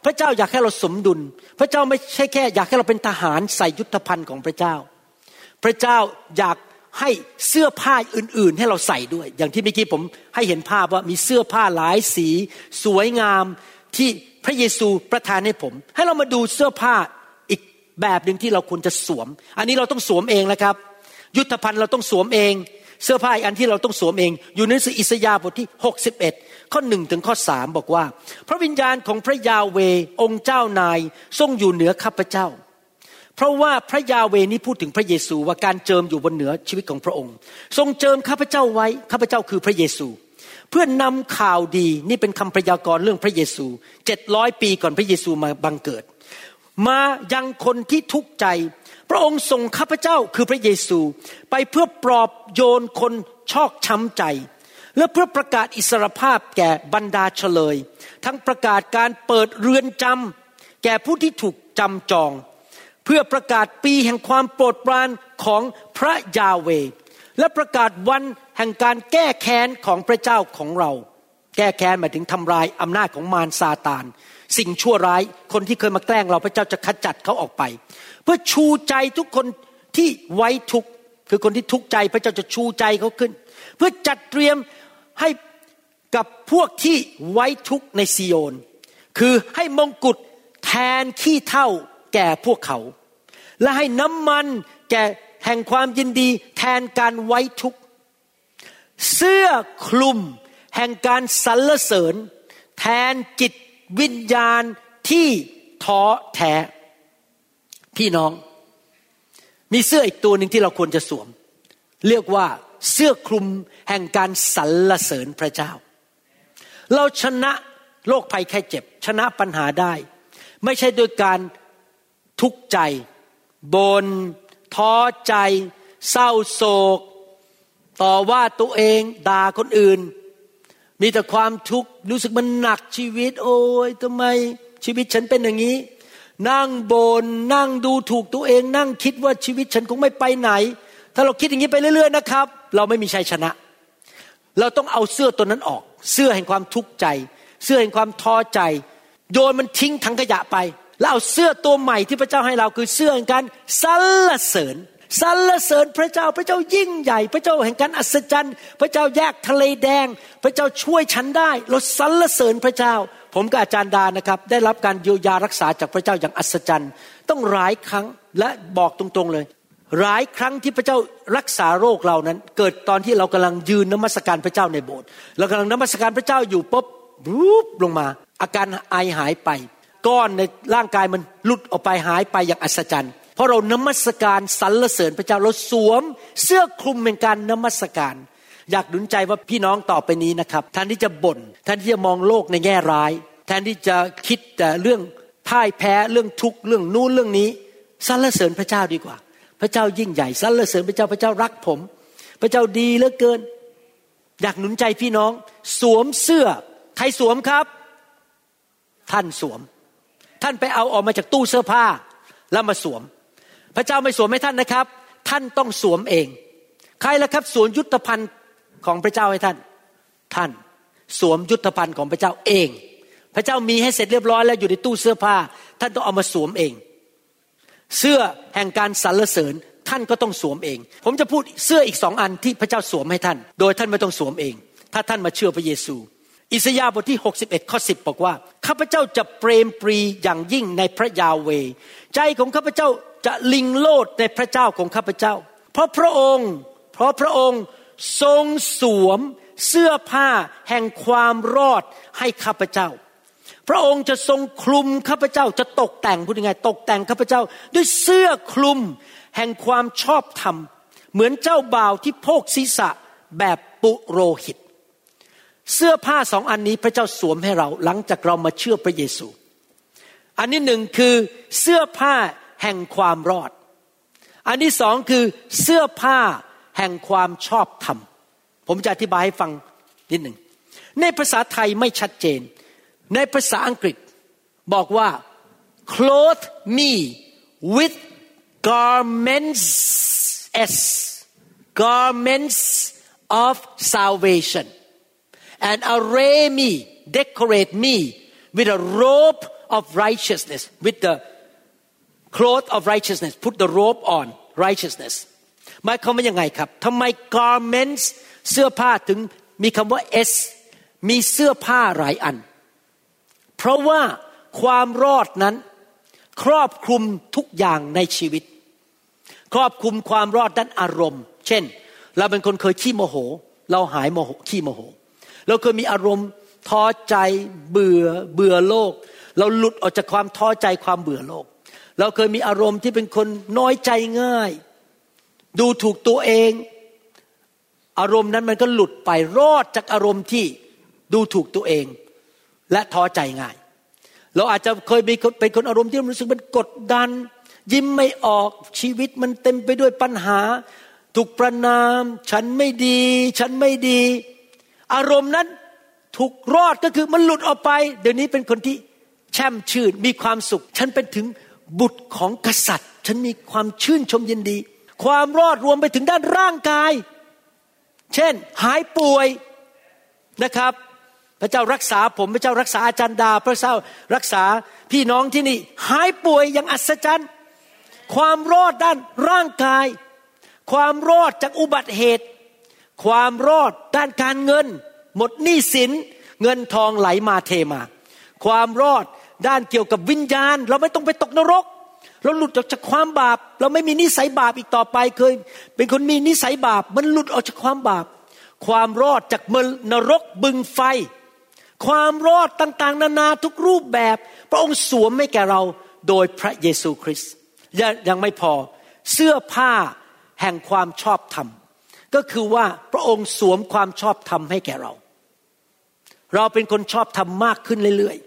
พระเจ้าอยากให้เราสมดุล พระเจ้าไม่ใช่แค่ อยากให้เราเป็นทหารใส่ยุทธภัณฑ์ของพระเจ้า พระเจ้าอยากให้เสื้อผ้าอื่น ๆ ให้เราใส่ด้วย อย่างที่เมื่อกี้ผมให้เห็นภาพว่ามีเสื้อผ้าหลายสี สวยงามที่พระเยซูประทานให้ผม ให้เรามาดูเสื้อผ้า แบบหนึ่งที่เราควรจะสวม อันนี้เราต้องสวมเองนะครับ ยุทธภัณฑ์เราต้องสวมเอง เสื้อผ้าอีกอันที่เราต้องสวมเอง อยู่ในสืออิสยาห์บทที่ 61 ข้อหนึ่งถึงข้อสามบอกว่า พระวิญญาณของพระยาเวองค์เจ้านายทรงอยู่เหนือข้าพเจ้า เพราะว่าพระยาเวนี้พูดถึงพระเยซูว่าการเจิมอยู่บนเหนือชีวิตของพระองค์ ทรงเจิมข้าพเจ้าไว้ข้าพเจ้าคือพระเยซูเพื่อนนำข่าวดีนี่เป็นคำพยากรณ์เรื่องพระเยซูเจ็ดร้อยปีก่อนพระเยซูมาบังเกิด มายังคนที่ทุกข์ใจ พระองค์ส่งข้าพเจ้าคือพระเยซูไปเพื่อปลอบโยนคนชอกช้ำใจ และเพื่อประกาศอิสรภาพแก่บรรดาเฉลย ทั้งประกาศการเปิดเรือนจำแก่ผู้ที่ถูกจำจอง เพื่อประกาศปีแห่งความโปรดปรานของพระยาเว และประกาศวันแห่งการแก้แค้นของพระเจ้าของเรา แก้แค้นหมายถึงทำลายอำนาจของมารซาตาน สิ่งชั่วร้ายคนที่เคยมาแกล้งเราพระเจ้าจะขจัดเขาออกไป เพื่อชูใจทุกคนที่ไว้ทุกข์คือคนที่ทุกข์ใจพระเจ้าจะชูใจเขาขึ้น เพื่อจัดเตรียมให้กับพวกที่ไว้ทุกข์ในซีโยนคือให้มงกุฎแทนขี้เท่าแก่พวกเขา และให้น้ำมันแก่แห่งความยินดีแทนการไว้ทุกข์เสื้อคลุมแห่งการสรรเสริญ แทนจิต วิญญาณที่ท้อแท้ พี่น้อง มีเสื้ออีกตัวหนึ่งที่เราควรจะสวม เรียกว่าเสื้อคลุมแห่งการสรรเสริญพระเจ้า เราชนะโรคภัยแค่เจ็บ ชนะปัญหาได้ ไม่ใช่โดยการทุกข์ใจบนท้อใจ เศร้าโศก ต่อว่าตัวเองด่าคนอื่น มีแต่ความทุกข์รู้สึกมันหนักชีวิต โอ้ยทำไมชีวิตฉันเป็นอย่างนี้ นั่งบนนั่งดูถูกตัวเอง นั่งคิดว่าชีวิตฉันคงไม่ไปไหน ถ้าเราคิดอย่างนี้ไปเรื่อย ๆ นะครับ เราไม่มีชัยชนะ เราต้องเอาเสื้อตัวนั้นออก เสื้อแห่งความทุกข์ใจ เสื้อแห่งความท้อใจ โยนมันทิ้งถังขยะไป แล้วเอาเสื้อตัวใหม่ที่พระเจ้าให้เราคือเสื้อแห่งการสรรเสริญ สรรเสริญพระเจ้าพระเจ้ายิ่งใหญ่ พระเจ้าแห่งการอัศจรรย์ พระเจ้าแยกทะเลแดง พระเจ้าช่วยฉันได้ เราสรรเสริญพระเจ้า ผมกับอาจารย์ดานะครับได้รับการเยียวยารักษาจากพระเจ้าอย่างอัศจรรย์ ต้องหลายครั้งและบอกตรงๆเลย หลายครั้งที่พระเจ้ารักษาโรคเรานั้น เกิดตอนที่เรากำลังยืนนมัสการพระเจ้าในโบสถ์เรากำลังนมัสการพระเจ้าอยู่ปุ๊บรูปลงมา อาการไอหายไป ก้อนในร่างกายมันหลุดออกไปหายไปอย่างอัศจรรย์ เพราะเรานมัสการสรรเสริญพระเจ้าเราสวม เสื้อคลุมเป็นการนมัสการ อยากหนุนใจว่าพี่น้องต่อไปนี้นะครับแทนที่จะบ่นแทนที่จะมองโลกในแง่ร้าย แทนที่จะคิดแต่เรื่องพ่ายแพ้เรื่องทุกข์เรื่องนู้นเรื่องนี้สรรเสริญพระเจ้าดีกว่า พระเจ้ายิ่งใหญ่สรรเสริญพระเจ้าพระเจ้ารักผม พระเจ้าดีเหลือเกิน อยากหนุนใจพี่น้อง สวมเสื้อใครสวมครับ ท่านสวม ท่านไปเอาออกมาจากตู้เสื้อผ้าแล้วมาสวม พระเจ้าไม่สวมให้ท่านนะครับ ท่านต้องสวมเอง ใครล่ะครับสวมยุทธภัณฑ์ของพระเจ้าให้ท่าน ท่านสวมยุทธภัณฑ์ของพระเจ้าเอง พระเจ้ามีให้เสร็จเรียบร้อยแล้วอยู่ในตู้เสื้อผ้า ท่านต้องเอามาสวมเอง เสื้อแห่งการสรรเสริญท่านก็ต้องสวมเอง ผมจะพูดเสื้ออีกสองอันที่พระเจ้าสวมให้ท่าน โดยท่านไม่ต้องสวมเอง ถ้าท่านมาเชื่อพระเยซู อิสยาห์บทที่ 61ข้อ10 บอกว่า ข้าพเจ้าจะเปรมปรีอย่างยิ่งในพระยาเว ใจของข้าพเจ้า จะลิงโลดในพระเจ้าของข้าพเจ้า เพราะพระองค์ เพราะพระองค์ทรงสวมเสื้อผ้าแห่งความรอดให้ข้าพเจ้า พระองค์จะทรงคลุมข้าพเจ้าจะตกแต่งพูดยังไงตกแต่งข้าพเจ้า ด้วยเสื้อคลุมแห่งความชอบธรรม เหมือนเจ้าบ่าวที่โพกศีรษะแบบปุโรหิต เสื้อผ้าสองอันนี้พระเจ้าสวมให้เราหลังจากเรามาเชื่อพระเยซู อันที่หนึ่งคือเสื้อผ้า แห่งความรอด อันที่สองคือเสื้อผ้าแห่งความชอบธรรม ผมจะอธิบายให้ฟังนิดหนึ่ง ในภาษาไทยไม่ชัดเจน ในภาษาอังกฤษบอกว่า clothe me with garments s garments of salvation and array me decorate me with a robe of righteousness with the cloth of righteousness put the robe on righteousness หมายความว่ายังไงครับทำไม garments เสื้อผ้าถึงมีคำว่า s มีเสื้อผ้าหลายอัน เพราะว่าความรอดนั้น ครอบคลุมทุกอย่างในชีวิต ครอบคลุมความรอดด้านอารมณ์ เช่น เราเป็นคนเคยขี้โมโห เราหายโมโหขี้โมโห เราเคยมีอารมณ์ท้อใจเบื่อเบื่อโลก เราหลุดออกจากความท้อใจความเบื่อโลก เราเคยมีอารมณ์ที่เป็นคนน้อยใจง่าย ดูถูกตัวเอง อารมณ์นั้นมันก็หลุดไปรอดจากอารมณ์ที่ดูถูกตัวเอง และท้อใจง่าย เราอาจจะเคยเป็นคนเป็นคนอารมณ์ที่รู้สึกมันกดดัน ยิ้มไม่ออกชีวิตมันเต็มไปด้วยปัญหา ถูกประนาม ฉันไม่ดี ฉันไม่ดี อารมณ์นั้นถูกรอดก็คือมันหลุดออกไป เดี๋ยวนี้เป็นคนที่แช่มชื่นมีความสุข ฉันเป็นถึง บุตรของกษัตริย์ ฉันมีความชื่นชมยินดี ความรอดรวมไปถึงด้านร่างกาย เช่น หายป่วยนะครับ พระเจ้ารักษาผมพระเจ้ารักษาอาจารย์ดา พระเจ้ารักษาพี่น้องที่นี่ หายป่วยอย่างอัศจรรย์ ความรอดด้านร่างกาย ความรอดจากอุบัติเหตุ ความรอดด้านการเงิน หมดหนี้สินเงินทองไหลมาเทมา ความรอด ด้านเกี่ยวกับวิญญาณ เราไม่ต้องไปตกนรก เราหลุดออกจากความบาป เราไม่มีนิสัยบาปอีกต่อไปเคย เป็นคนมีนิสัยบาป มันหลุดออกจากความบาป ความรอดจากมืองนรกบึงไฟ ความรอดต่างๆ นานาทุกรูปแบบ พระองค์สวมให้แก่เราโดยพระเยซูคริสต์ยังไม่พอเสื้อผ้าแห่งความชอบธรรม ก็คือว่าพระองค์สวมความชอบธรรมให้แก่เรา เราเป็นคนชอบธรรมมากขึ้นเรื่อยๆ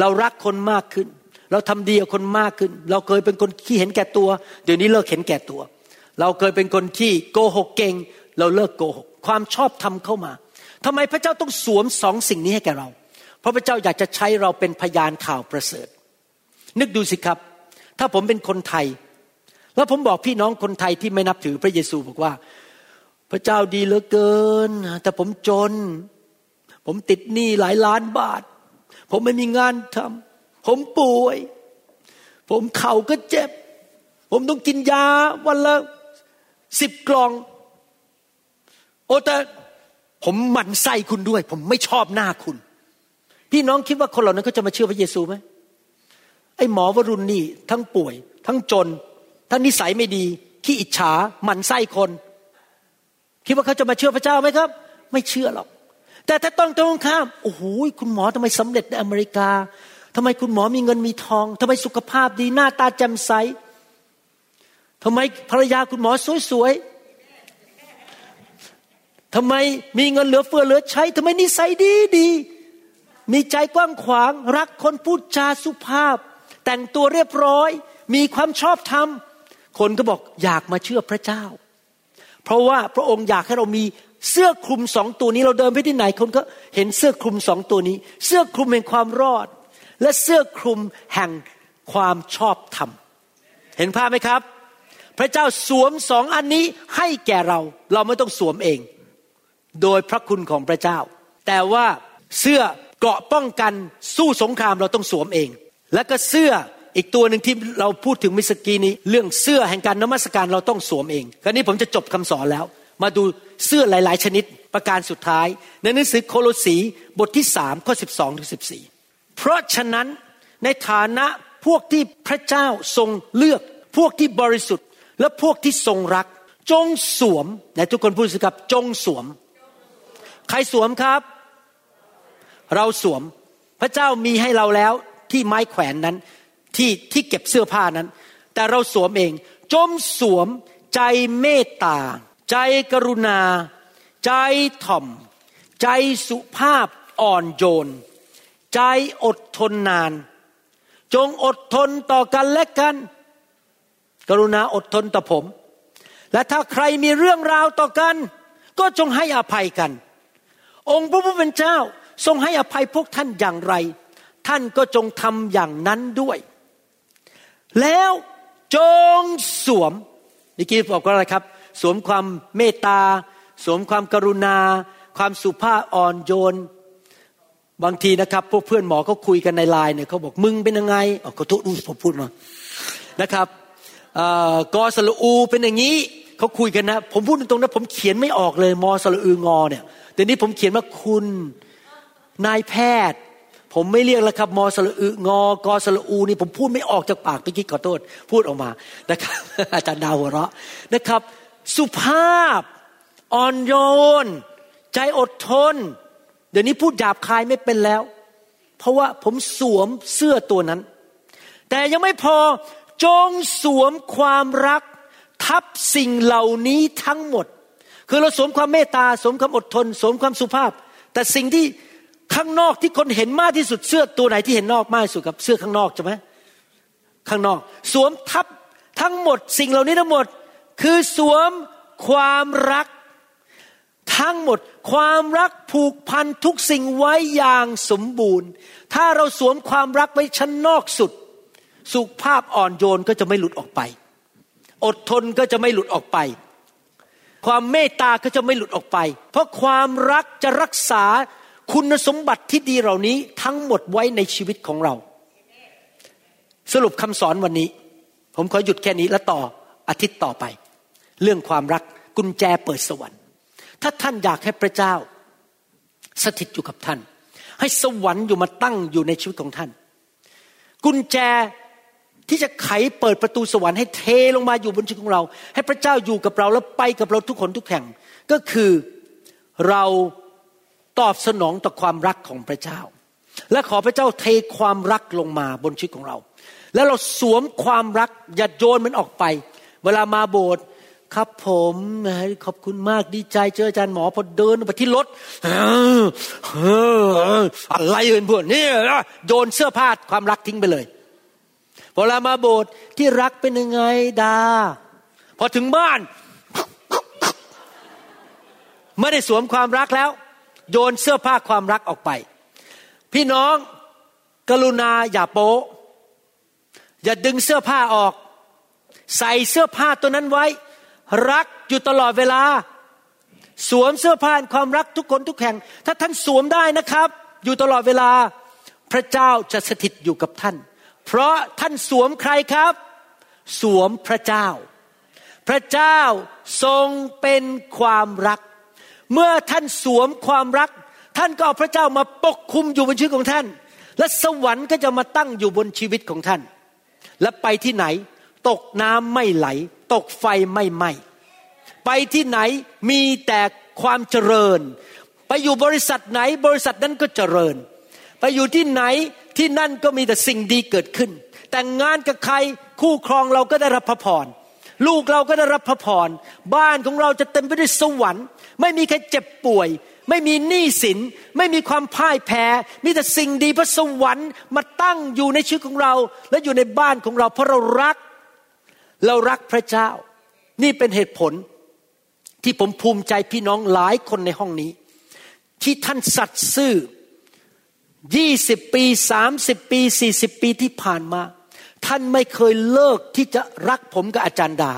เรารักคนมากขึ้น เราทำดีกับคนมากขึ้น เราเคยเป็นคนขี้เห็นแก่ตัว เดี๋ยวนี้เลิกเห็นแก่ตัว เราเคยเป็นคนที่โกหกเก่ง เราเลิกโกหก ความชอบธรรมเข้ามาทำไมพระเจ้าต้องสวมสองสิ่งนี้ให้แก่เรา เพราะพระเจ้าอยากจะใช้เราเป็นพยานข่าวประเสริฐ นึกดูสิครับ ถ้าผมเป็นคนไทย แล้วผมบอกพี่น้องคนไทยที่ไม่นับถือพระเยซูบอกว่า พระเจ้าดีเหลือเกิน แต่ผมจน ผมติดหนี้หลายล้านบาท ผมไม่มีงานทำผมป่วย ผมเข่าก็เจ็บ ผมต้องกินยาวันละสิบกล่อง โอแต่ผมหมั่นไส้คุณด้วย ผมไม่ชอบหน้าคุณ พี่น้องคิดว่าคนเหล่านั้นเขาจะมาเชื่อพระเยซูไหมไอ้หมอวรุณนี่ทั้งป่วย ทั้งจน ทั้งนิสัยไม่ดีขี้อิจฉาหมั่นไส้คน คิดว่าเขาจะมาเชื่อพระเจ้าไหมครับ ไม่เชื่อหรอก แต่ถ้าต้องตรงข้ามโอ้โหคุณหมอทำไมสำเร็จในอเมริกาทำไมคุณหมอมีเงินมีทองทำไมสุขภาพดีหน้าตาแจ่มใสทำไมภรรยาคุณหมอสวยๆทำไมมีเงินเหลือเฟือเหลือใช้ทำไมนิสัยดีดีมีใจกว้างขวาง รักคนพูดจาสุภาพ แต่งตัวเรียบร้อย มีความชอบธรรม คนก็บอกอยากมาเชื่อพระเจ้า เพราะว่าพระองค์อยากให้เรามี เสื้อคลุมสองตัวนี้เราเดินไปที่ไหนคนก็เห็นเสื้อคลุมสองตัวนี้ เสื้อคลุมแห่งความรอด และเสื้อคลุมแห่งความชอบธรรม เห็นภาพไหมครับ พระเจ้าสวมสองอันนี้ให้แก่เรา เราไม่ต้องสวมเอง โดยพระคุณของพระเจ้า แต่ว่าเสื้อเกราะป้องกันสู้สงครามเราต้องสวมเอง และก็เสื้ออีกตัวหนึ่งที่เราพูดถึงมิสกีนี้ เรื่องเสื้อแห่งการนมัสการเราต้องสวมเองคราวนี้ผมจะจบคำสอนแล้ว มาดูเสื้อหลาย ๆ ชนิดประการสุดท้าย ในหนังสือโคโลสีบทที่สามข้อสิบสองถึงสิบสี่เพราะฉะนั้นในฐานะพวกที่พระเจ้าทรงเลือก พวกที่บริสุทธิ์ และพวกที่ทรงรัก จงสวมไหนทุกคนพูดสิครับจงสวม ใครสวมครับ เราสวม พระเจ้ามีให้เราแล้วที่ไม้แขวนนั้นที่ที่เก็บเสื้อผ้านั้น แต่เราสวมเอง จงสวมใจเมตตา ใจกรุณา ใจถ่อม ใจสุภาพอ่อนโยน ใจอดทนนาน จงอดทนต่อกันและกัน กรุณาอดทนต่อผม และถ้าใครมีเรื่องราวต่อกัน ก็จงให้อภัยกัน องค์พระผู้เป็นเจ้าทรงให้อภัยพวกท่านอย่างไร ท่านก็จงทำอย่างนั้นด้วย แล้วจงสวมเมื่อกี้บอกว่าอะไรครับ สวมความเมตตา สวมความกรุณา ความสุภาพอ่อนโยน บางทีนะครับ พวกเพื่อนหมอเขาคุยกันในไลน์เนี่ยเขาบอกมึงเป็นยังไงอ๋อขอโทษอู้ผมพูดมานะครับอ่อกอสละอูเป็นอย่างนี้เขาคุยกันนะ ผมพูดตรงๆนะผมเขียนไม่ออกเลยมอสละอืองอเนี่ยแต่นี้ผมเขียนว่าคุณนายแพทย์ ผมไม่เรียกแล้วครับมอสละอึงอกอสละอูนี่ผมพูดไม่ออกจากปากเมื่อกี้ขอโทษ พูดออกมานะครับอาจารย์ดาวหัวเราะนะครับ สุภาพ อ่อนโยน ใจอดทน เดี๋ยวนี้พูดหยาบคายไม่เป็นแล้ว เพราะว่าผมสวมเสื้อตัวนั้น แต่ยังไม่พอจงสวมความรัก ทับสิ่งเหล่านี้ทั้งหมด คือเราสวมความเมตตาสวมความอดทน สวมความสุภาพ แต่สิ่งที่ข้างนอกที่คนเห็นมากที่สุดเสื้อตัวไหนที่เห็นนอกมากที่สุดกับเสื้อข้างนอกใช่ไหมข้างนอก สวมทับทั้งหมด สิ่งเหล่านี้ทั้งหมด คือสวมความรัก ทั้งหมดความรักผูกพันทุกสิ่งไว้อย่างสมบูรณ์ ถ้าเราสวมความรักไว้ชั้นนอกสุด สุภาพอ่อนโยนก็จะไม่หลุดออกไป อดทนก็จะไม่หลุดออกไป ความเมตตาก็จะไม่หลุดออกไป เพราะความรักจะรักษาคุณสมบัติที่ดีเหล่านี้ทั้งหมดไว้ในชีวิตของเรา สรุปคำสอนวันนี้ ผมขอหยุดแค่นี้แล้วต่ออาทิตย์ต่อไป เรื่องความรักกุญแจเปิดสวรรค์ ถ้าท่านอยากให้พระเจ้า สถิตอยู่กับท่าน ให้สวรรค์อยู่มาตั้งอยู่ในชีวิตของท่าน กุญแจที่จะไขเปิดประตูสวรรค์ให้เทลงมาอยู่บนชีวิตของเรา ให้พระเจ้าอยู่กับเราแล้วไปกับเราทุกคนทุกแห่ง ก็คือเราตอบสนองต่อความรักของพระเจ้า และขอพระเจ้าเทความรักลงมาบนชีวิตของเรา แล้วเราสวมความรักอย่าโยนมันออกไป เวลามาโบสถ์ ครับผมขอบคุณมากดีใจเจออาจารย์หมอพอเดินไปที่รถอะไรเอ่ยพวกนี่โยนเสื้อผ้าความรักทิ้งไปเลยพอเวลามาโบสถ์ที่รักเป็นยังไงดา พอถึงบ้าน ไม่ได้สวมความรักแล้ว โยนเสื้อผ้าความรักออกไป พี่น้องกรุณาอย่าโป๊ะอย่าดึงเสื้อผ้าออก ใส่เสื้อผ้าตัวนั้นไว้ รักอยู่ตลอดเวลา สวมเสื้อผ้าความรักทุกคนทุกแห่ง ถ้าท่านสวมได้นะครับ อยู่ตลอดเวลา พระเจ้าจะสถิตอยู่กับท่าน เพราะท่านสวมใครครับ สวมพระเจ้า พระเจ้าทรงเป็นความรัก เมื่อท่านสวมความรัก ท่านก็เอาพระเจ้ามาปกคุมอยู่บนชีวิตของท่าน และสวรรค์ก็จะมาตั้งอยู่บนชีวิตของท่าน และไปที่ไหน ตกน้ำไม่ไหล ตกไฟไม่ไหม้ไปที่ไหนมีแต่ความเจริญ ไปอยู่บริษัทไหนบริษัทนั้นก็เจริญ ไปอยู่ที่ไหนที่นั่นก็มีแต่สิ่งดีเกิดขึ้น แต่งงานกับใครคู่ครองเราก็ได้รับพระพรลูกเราก็ได้รับพระพรบ้านของเราจะเต็มไปด้วยสวรรค์ ไม่มีใครเจ็บป่วย ไม่มีหนี้สิน ไม่มีความพ่ายแพ้ มีแต่สิ่งดีพระสวรรค์มาตั้งอยู่ในชีวิตของเรา และอยู่ในบ้านของเราเพราะเรารัก เรารักพระเจ้า นี่เป็นเหตุผลที่ผมภูมิใจพี่น้องหลายคนในห้องนี้ ที่ท่านสัตย์ซื่อยี่สิบปีสามสิบปีสี่สิบปีที่ผ่านมา ท่านไม่เคยเลิกที่จะรักผมกับอาจารย์ดา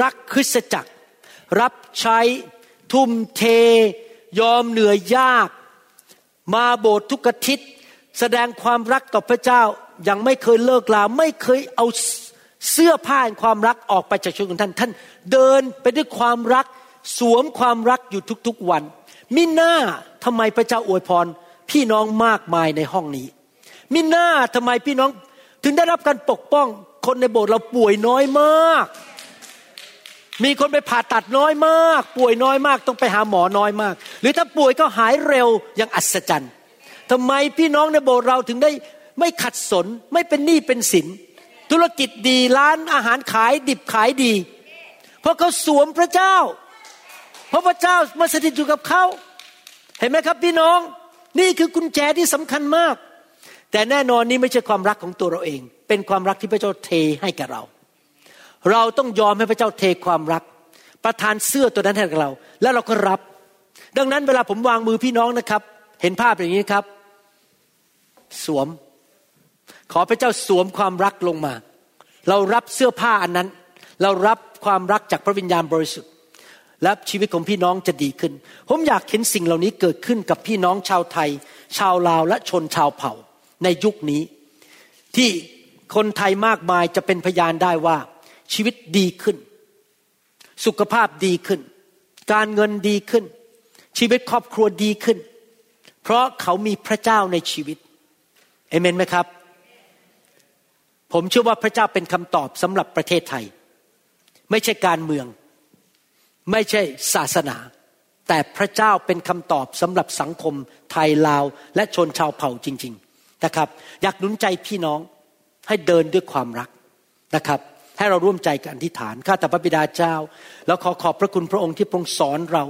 รักคริสตจักร รับใช้ทุ่มเท ยอมเหนื่อยยาก มาโบสถ์ทุกอาทิตย์ แสดงความรักต่อพระเจ้ายังไม่เคยเลิกลาไม่เคยเอา เสื้อผ้าแห่งความรักออกไปจากชีวิตของท่าน ท่านเดินไปด้วยความรัก สวมความรักอยู่ทุกๆวัน มิหน่าทำไมพระเจ้าอวยพร พี่น้องมากมายในห้องนี้ มิหน่าทำไมพี่น้องถึงได้รับการปกป้อง คนในโบสถ์เราป่วยน้อยมาก มีคนไปผ่าตัดน้อยมาก ป่วยน้อยมาก ต้องไปหาหมอน้อยมาก หรือถ้าป่วยก็หายเร็วอย่างอัศจรรย์ทำไมพี่น้องในโบสถ์เราถึงได้ไม่ขัดสนไม่เป็นหนี้เป็นสิน ธุรกิจดีร้านอาหารขายดิบขายดี เพราะเขาสวมพระเจ้า เพราะพระเจ้ามาสถิตอยู่กับเขาเห็นไหมครับพี่น้อง นี่คือกุญแจที่สำคัญมาก แต่แน่นอนนี่ไม่ใช่ความรักของตัวเราเอง เป็นความรักที่พระเจ้าเทให้กับเรา เราต้องยอมให้พระเจ้าเทความรัก ประทานเสื้อตัวนั้นให้กับเรา แล้วเราก็รับ ดังนั้นเวลาผมวางมือพี่น้องนะครับ เห็นภาพอย่างนี้ครับ สวม ขอพระเจ้าสวมความรักลงมา เรารับเสื้อผ้าอันนั้น เรารับความรักจากพระวิญญาณบริสุทธิ์ และชีวิตของพี่น้องจะดีขึ้น ผมอยากเห็นสิ่งเหล่านี้เกิดขึ้นกับพี่น้องชาวไทย ชาวลาวและชนชาวเผ่าในยุคนี้ ที่คนไทยมากมายจะเป็นพยานได้ว่า ชีวิตดีขึ้น สุขภาพดีขึ้น การเงินดีขึ้น ชีวิตครอบครัวดีขึ้น เพราะเขามีพระเจ้าในชีวิตเอเมนไหมครับ ผมเชื่อว่าพระเจ้าเป็นคำตอบสำหรับประเทศไทย ไม่ใช่การเมือง ไม่ใช่ศาสนา แต่พระเจ้าเป็นคำตอบสำหรับสังคมไทยลาว และชนชาวเผ่าจริง ๆนะครับ อยากหนุนใจพี่น้องให้เดินด้วยความรักนะครับให้เราร่วมใจกันอธิษฐานข้าแต่พระบิดาเจ้า แล้วขอขอบพระคุณพระองค์ที่ทรงสอนเรา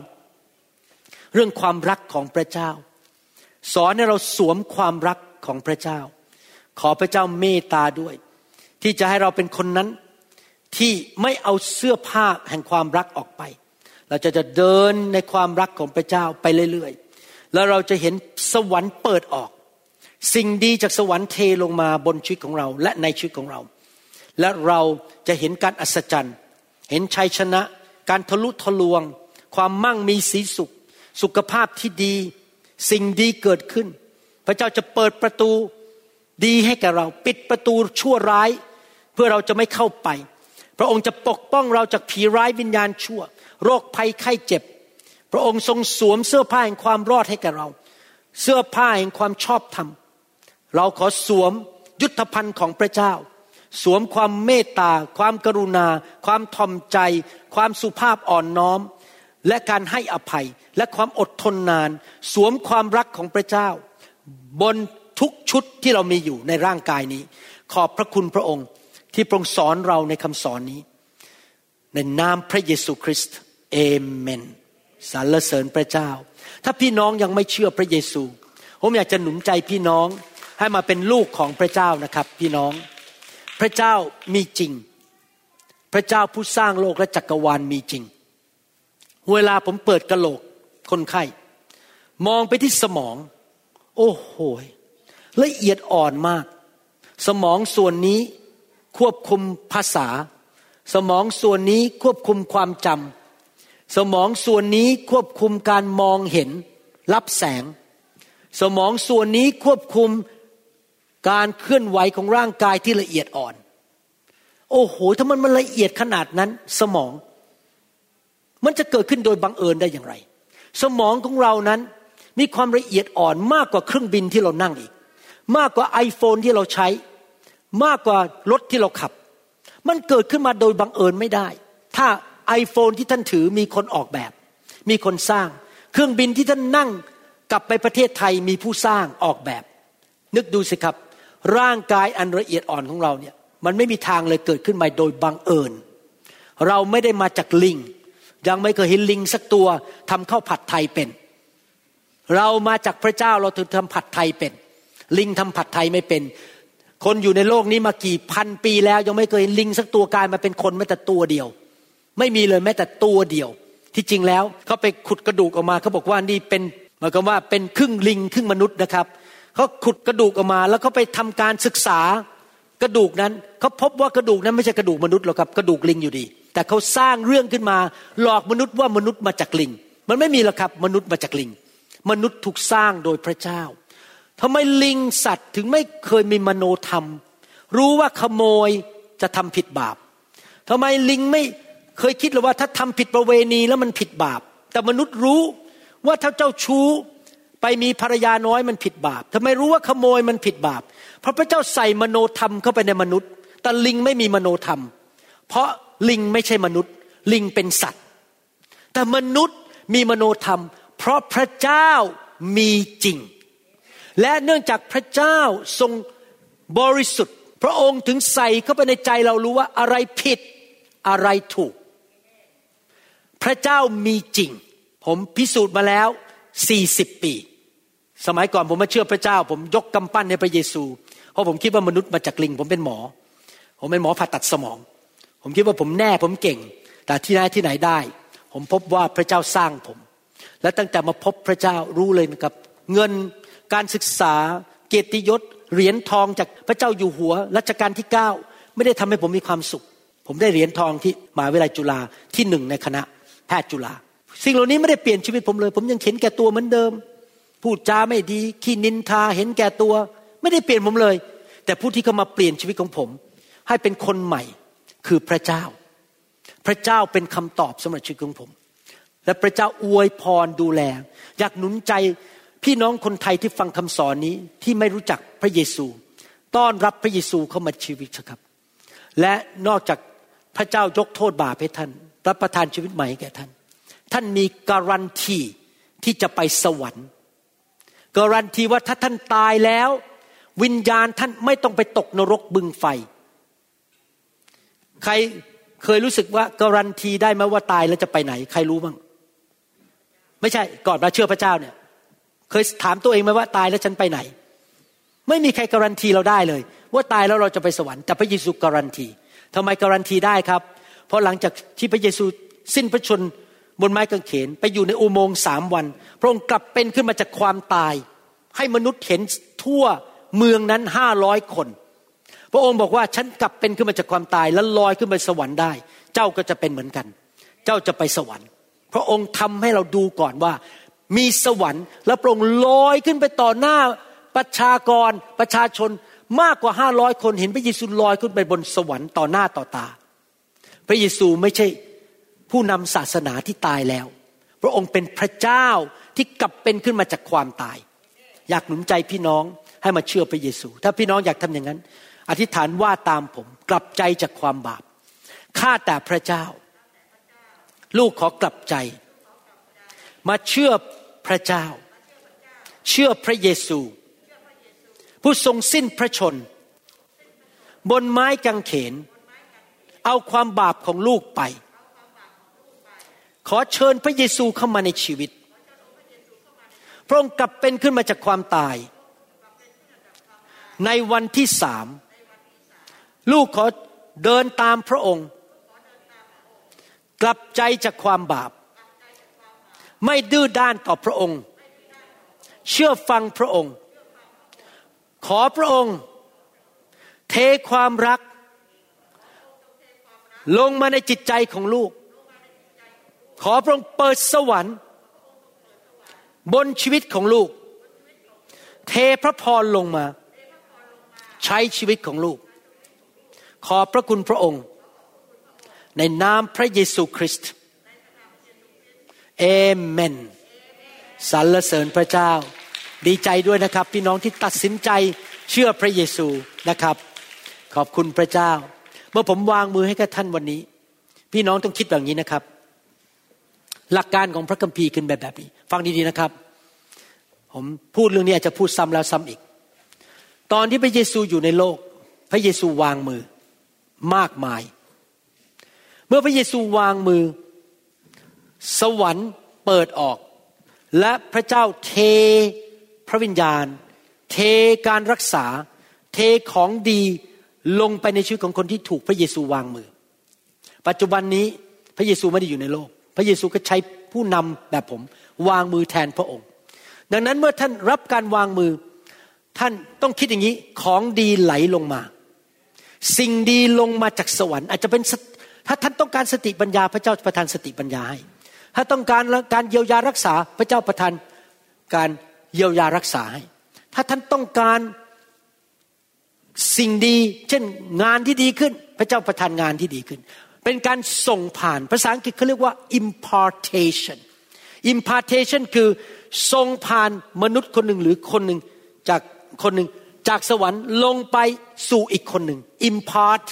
เรื่องความรักของพระเจ้า สอนให้เราสวมความรักของพระเจ้า ขอพระเจ้าเมตตาด้วย ที่จะให้เราเป็นคนนั้นที่ไม่เอาเสื้อผ้าแห่งความรักออกไป เราจะจะเดินในความรักของพระเจ้าไปเรื่อยๆ แล้วเราจะเห็นสวรรค์เปิดออก สิ่งดีจากสวรรค์เทลงมาบนชีวิตของเราและในชีวิตของเรา และเราจะเห็นการอัศจรรย์ เห็นชัยชนะ การทะลุทะลวง ความมั่งมีสีสุข สุขภาพที่ดี สิ่งดีเกิดขึ้น พระเจ้าจะเปิดประตูดีให้แก่เรา ปิดประตูชั่วร้าย พื่อเราจะไม่เข้าไป พระองค์จะปกป้องเราจากผีร้ายวิญญาณชั่ว โรคภัยไข้เจ็บ พระองค์ทรงสวมเสื้อผ้าแห่งความรอดให้แก่เรา เสื้อผ้าแห่งความชอบธรรม เราขอสวมยุทธภัณฑ์ของพระเจ้า สวมความเมตตา ความกรุณา ความทอมใจ ความสุภาพอ่อนน้อม และการให้อภัยและความอดทนนาน สวมความรักของพระเจ้า บนทุกชุดที่เรามีอยู่ในร่างกายนี้ ขอบพระคุณพระองค์ ที่ทระองค์สอนเราในคำสอนนี้ ในนามพระเยซูคริสต์เอเมนสรรเสริญพระเจ้า ถ้าพี่น้องยังไม่เชื่อพระเยซู ผมอยากจะหนุนใจพี่น้องให้มาเป็นลูกของพระเจ้านะครับ พี่น้อง พระเจ้ามีจริง พระเจ้าผู้สร้างโลกและจักรวาลมีจริง เวลาผมเปิดกระโหลกคนไข้ มองไปที่สมอง โอ้โหละเอียดอ่อนมาก สมองส่วนนี้ ควบคุมภาษา สมองส่วนนี้ควบคุมความจำสมองส่วนนี้ควบคุมการมองเห็น รับแสง สมองส่วนนี้ควบคุมการเคลื่อนไหวของร่างกายที่ละเอียดอ่อน โอ้โหถ้ามันมันละเอียดขนาดนั้นสมอง มันจะเกิดขึ้นโดยบังเอิญได้อย่างไร สมองของเรานั้นมีความละเอียดอ่อนมากกว่าเครื่องบินที่เรานั่งอีก มากกว่าไอโฟนที่เราใช้ มากกว่ารถที่เราขับ มันเกิดขึ้นมาโดยบังเอิญไม่ได้ ถ้าไอโฟนที่ท่านถือมีคนออกแบบ มีคนสร้าง เครื่องบินที่ท่านนั่งกลับไปประเทศไทยมีผู้สร้างออกแบบ นึกดูสิครับ ร่างกายอันละเอียดอ่อนของเราเนี่ยมันไม่มีทางเลยเกิดขึ้นมาโดยบังเอิญ เราไม่ได้มาจากลิง ยังไม่เคยเห็นลิงสักตัวทำข้าวผัดไทยเป็น เรามาจากพระเจ้าเราถึงทำผัดไทยเป็น ลิงทำผัดไทยไม่เป็น คนอยู่ในโลกนี้มากี่พันปีแล้ว ยังไม่เคยลิงสักตัวกลายมาเป็นคนแม้แต่ตัวเดียว ไม่มีเลยแม้แต่ตัวเดียว ที่จริงแล้วเขาไปขุดกระดูกออกมาเขาบอกว่านี่เป็นหมายความว่าเป็นครึ่งลิงครึ่งมนุษย์นะครับเขาขุดกระดูกออกมา แล้วเขาไปทำการศึกษากระดูกนั้นเขาพบว่ากระดูกนั้นไม่ใช่กระดูกมนุษย์หรอกครับกระดูกลิงอยู่ดี แต่เขาสร้างเรื่องขึ้นมา หลอกมนุษย์ว่ามนุษย์มาจากลิง มันไม่มีหรอกครับมนุษย์มาจากลิง มนุษย์ถูกสร้างโดยพระเจ้า ทำไมลิงสัตว์ถึงไม่เคยมีมโนธรรม รู้ว่าขโมยจะทำผิดบาปทำไมลิงไม่เคยคิดเลยว่าถ้าทำผิดประเวณีแล้วมันผิดบาป แต่มนุษย์รู้ว่าถ้าเจ้าชู้ไปมีภรรยาน้อยมันผิดบาปทำไมรู้ว่าขโมยมันผิดบาป เพราะพระเจ้าใส่มโนธรรมเข้าไปในมนุษย์ แต่ลิงไม่มีมโนธรรม เพราะลิงไม่ใช่มนุษย์ ลิงเป็นสัตว์ แต่มนุษย์มีมโนธรรม เพราะพระเจ้ามีจริง และเนื่องจากพระเจ้าทรงบริสุทธิ์ พระองค์ถึงใส่เข้าไปในใจเรารู้ว่าอะไรผิดอะไรถูก พระเจ้ามีจริง ผมพิสูจน์มาแล้ว40ปี สมัยก่อนผมมาเชื่อพระเจ้า ผมยกกำปั้นให้พระเยซู เพราะผมคิดว่ามนุษย์มาจากลิง ผมเป็นหมอ ผมเป็นหมอผ่าตัดสมอง ผมคิดว่าผมแน่ผมเก่ง แต่ที่ไหนที่ไหนได้ ผมพบว่าพระเจ้าสร้างผม และตั้งแต่มาพบพระเจ้ารู้เลยนะครับ เงิน การศึกษา เกียรติยศเหรียญทองจากพระเจ้าอยู่หัวรัชกาลที่เก้าไม่ได้ทำให้ผมมีความสุข ผมได้เหรียญทองที่มหาวิทยาลัยจุฬาที่หนึ่งในคณะแพทย์จุฬาสิ่งเหล่านี้ไม่ได้เปลี่ยนชีวิตผมเลย ผมยังเห็นแก่ตัวเหมือนเดิม พูดจาไม่ดีขี้นินทาเห็นแก่ตัว ไม่ได้เปลี่ยนผมเลย แต่ผู้ที่เข้ามาเปลี่ยนชีวิตของผม ให้เป็นคนใหม่คือพระเจ้า พระเจ้าเป็นคำตอบสำหรับชีวิตของผม และพระเจ้าอวยพรดูแล อยากหนุนใจ พี่น้องคนไทยที่ฟังคำสอนนี้ที่ไม่รู้จักพระเยซู ต้อนรับพระเยซูเข้ามาชีวิตครับ และนอกจากพระเจ้ายกโทษบาปให้ท่าน รับประทานชีวิตใหม่แก่ท่าน ท่านมีการันตีที่จะไปสวรรค์ การันตีว่าถ้าท่านตายแล้ว วิญญาณท่านไม่ต้องไปตกนรกบึงไฟ ใครเคยรู้สึกว่าการันตีได้ไหมว่าตายแล้วจะไปไหน ใครรู้บ้างไม่ใช่ก่อนมาเชื่อพระเจ้าเนี่ย เคยถามตัวเองไหมว่าตายแล้วฉันไปไหน ไม่มีใครการันตีเราได้เลย ว่าตายแล้วเราจะไปสวรรค์แต่พระเยซูการันตีทำไมการันตีได้ครับ เพราะหลังจากที่พระเยซูสิ้นพระชนม์บนไม้กางเขนไปอยู่ในอุโมงค์สามวัน พระองค์กลับเป็นขึ้นมาจากความตาย ให้มนุษย์เห็นทั่วเมืองนั้นห้าร้อยคน พระองค์บอกว่าฉันกลับเป็นขึ้นมาจากความตายแล้วลอยขึ้นไปสวรรค์ได้ เจ้าก็จะเป็นเหมือนกัน เจ้าจะไปสวรรค์ พระองค์ทำให้เราดูก่อนว่า มีสวรรค์ แล้วพระองค์ลอยขึ้นไปต่อหน้าประชากรประชาชนมากกว่าห้าร้อยคนเห็นพระเยซูลอยขึ้นไปบนสวรรค์ต่อหน้าต่อตา พระเยซูไม่ใช่ผู้นำศาสนาที่ตายแล้ว พระองค์เป็นพระเจ้าที่กลับเป็นขึ้นมาจากความตาย อยากหนุนใจพี่น้องให้มาเชื่อพระเยซู ถ้าพี่น้องอยากทำอย่างนั้น อธิษฐานว่าตามผมกลับใจจากความบาปข้าแต่พระเจ้า ลูกขอกลับใจ มาเชื่อ พระเจ้า เชื่อพระเยซู ผู้ทรงสิ้นพระชน บนไม้กางเขน เอาความบาปของลูกไป ขอเชิญพระเยซูเข้ามาในชีวิต พระองค์กลับเป็นขึ้นมาจากความตาย ในวันที่สาม ลูกขอเดินตามพระองค์ กลับใจจากความบาป ไม่ดื้อด้านต่อพระองค์ เชื่อฟังพระองค์ ขอพระองค์ เทความรัก ลงมาในจิตใจของลูก ขอพระองค์เปิดสวรรค์ บนชีวิตของลูก เทพระพรลงมา ใช้ชีวิตของลูก ขอพระคุณพระองค์ ในนามพระเยซูคริสต์ เอเมนสรรเสริญพระเจ้า ดีใจด้วยนะครับ พี่น้องที่ตัดสินใจเชื่อพระเยซูนะครับ ขอบคุณพระเจ้า เมื่อผมวางมือให้กับท่านวันนี้ พี่น้องต้องคิดแบบนี้นะครับ หลักการของพระคัมภีร์ขึ้นแบบแบบนี้ ฟังดีๆนะครับ ผมพูดเรื่องนี้อาจจะพูดซ้ำแล้วซ้ำอีก ตอนที่พระเยซูอยู่ในโลก พระเยซูวางมือมากมาย เมื่อพระเยซูวางมือ สวรรค์เปิดออก และพระเจ้าเทพระวิญญาณ เทการรักษา เทของดีลงไปในชีวิตของคนที่ถูกพระเยซูวางมือ ปัจจุบันนี้พระเยซูไม่ได้อยู่ในโลก พระเยซูก็ใช้ผู้นำแบบผมวางมือแทนพระองค์ ดังนั้นเมื่อท่านรับการวางมือท่านต้องคิดอย่างนี้ของดีไหลลงมา สิ่งดีลงมาจากสวรรค์ อาจจะเป็นถ้าท่านต้องการสติปัญญาพระเจ้าประทานสติปัญญาให้ ถ้าต้องการการเยียวยารักษาพระเจ้าประทานการเยียวยารักษาให้ ถ้าท่านต้องการสิ่งดีเช่นงานที่ดีขึ้น พระเจ้าประทานงานที่ดีขึ้น เป็นการส่งผ่านภาษาอังกฤษเขาเรียกว่า impartation impartation คือส่งผ่านมนุษย์คนหนึ่งหรือคนหนึ่งจากคนหนึ่งจากสวรรค์ลงไปสู่อีกคนหนึ่ง impart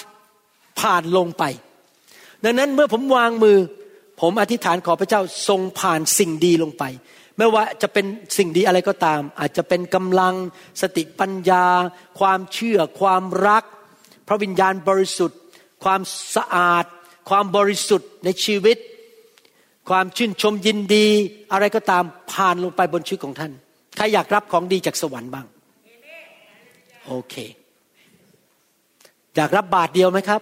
ผ่านลงไป ดังนั้นเมื่อผมวางมือ ผมอธิษฐานขอพระเจ้าทรงผ่านสิ่งดีลงไป ไม่ว่าจะเป็นสิ่งดีอะไรก็ตาม อาจจะเป็นกำลังสติปัญญา ความเชื่อ ความรัก พระวิญญาณบริสุทธิ์ ความสะอาด ความบริสุทธิ์ในชีวิต ความชื่นชมยินดี อะไรก็ตามผ่านลงไปบนชีวิตของท่าน ใครอยากรับของดีจากสวรรค์บ้างโอเค อยากรับบาทเดียวไหมครับ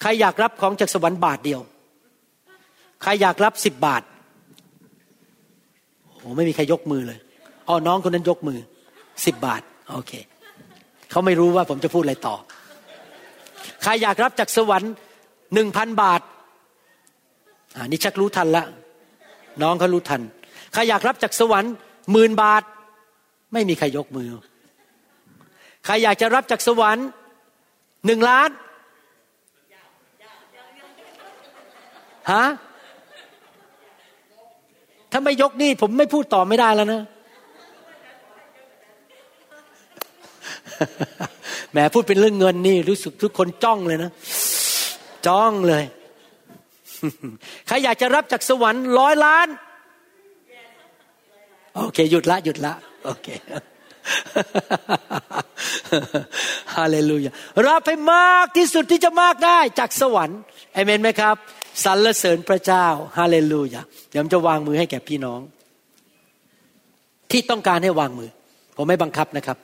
ใครอยากรับของจากสวรรค์บาทเดียว ใครอยากรับสิบบาทโอ้ไม่มีใครยกมือเลยอ๋อน้องคนนั้นยกมือสิบบาทโอเคเขาไม่รู้ว่าผมจะพูดอะไรต่อ ใครอยากรับจากสวรรค์หนึ่งพันบาทอ่านี่ชักรู้ทันละ น้องเขารู้ทัน ใครอยากรับจากสวรรค์หมื่นบาท ไม่มีใครยกมือ ใครอยากจะรับจากสวรรค์หนึ่งล้านฮะ ถ้าไม่ยกนี่ผมไม่พูดต่อไม่ได้แล้วนะแหมพูดเป็นเรื่องเงินนี่รู้สึกทุกคนจ้องเลยนะ จ้องเลย ใครอยากจะรับจากสวรรค์ร้อยล้าน โอเค หยุดละ หยุดละ โอเคฮาเลลูยารับให้มากที่สุดที่จะมากได้จากสวรรค์เอเมนไหมครับ สรรเสริญพระเจ้าฮาเลลูยาเดี๋ยวผมจะวางมือให้แก่พี่น้อง ที่ต้องการให้วางมือ ผมไม่บังคับนะครับ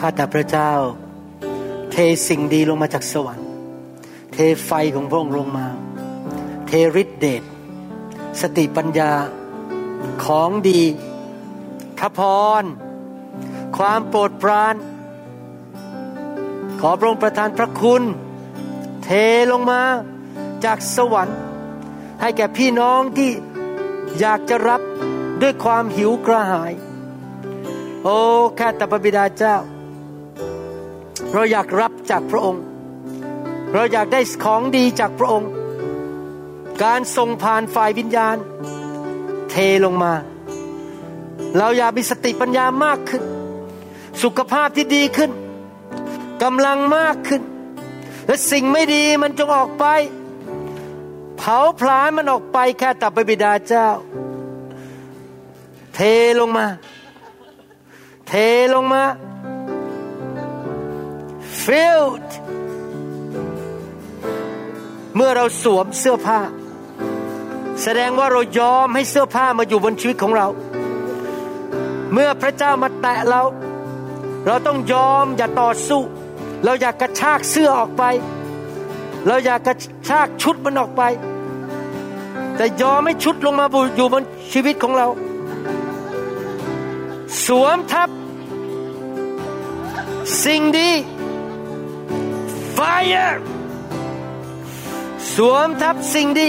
ข้าแต่พระเจ้า เทสิ่งดีลงมาจากสวรรค์ เทไฟของพระองค์ลงมา เทฤทธิเดชสติปัญญาของดีพระพร ความโปรดปราน ขอพระองค์ประทานพระคุณ เทลงมาจากสวรรค์ ให้แก่พี่น้องที่อยากจะรับด้วยความหิวกระหาย โอ้ข้าแต่พระบิดาเจ้า เราอยากรับจากพระองค์ เราอยากได้ของดีจากพระองค์ การส่งผ่านฝ่ายวิญญาณ เทลงมา เราอยากมีสติปัญญามากขึ้น สุขภาพที่ดีขึ้นกำลังมากขึ้น และสิ่งไม่ดีมันจงออกไป เผาผลาญมันออกไปแค่ตับบิดาเจ้า เทลงมา เทลงมา filled เมื่อเราสวมเสื้อผ้า แสดงว่าเรายอมให้เสื้อผ้ามาอยู่บนชีวิตของเรา เมื่อพระเจ้ามาแตะเรา เราต้องยอมอย่าต่อสู้ เราอยากกระชากเสื้อออกไป เราอยากกระชากชุดมันออกไป แต่ยอมให้ชุดลงมาอยู่บนชีวิตของเรา สวมทับ สิ่งดี fire สวมทับสิ่งดี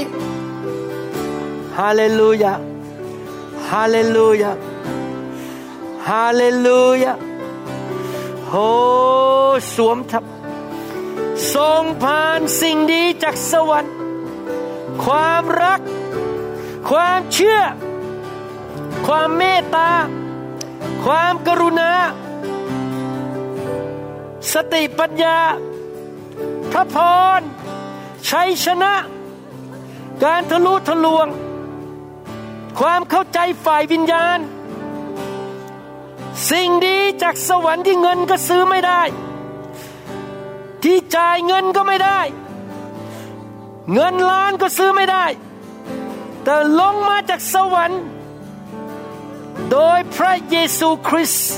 ฮาเลลูยาฮาเลลูยาฮาเลลูยาโอสวมทับทรงผ่านสิ่งดีจากสวรรค์ ความรัก ความเชื่อ ความเมตตา ความกรุณา สติปัญญา พระพรชัยชนะ การทะลุทะลวง ความเข้าใจฝ่ายวิญญาณ สิ่งดีจากสวรรค์ที่เงินก็ซื้อไม่ได้ ที่จ่ายเงินก็ไม่ได้ เงินล้านก็ซื้อไม่ได้ แต่ลงมาจากสวรรค์ โดยพระเยซูคริสต์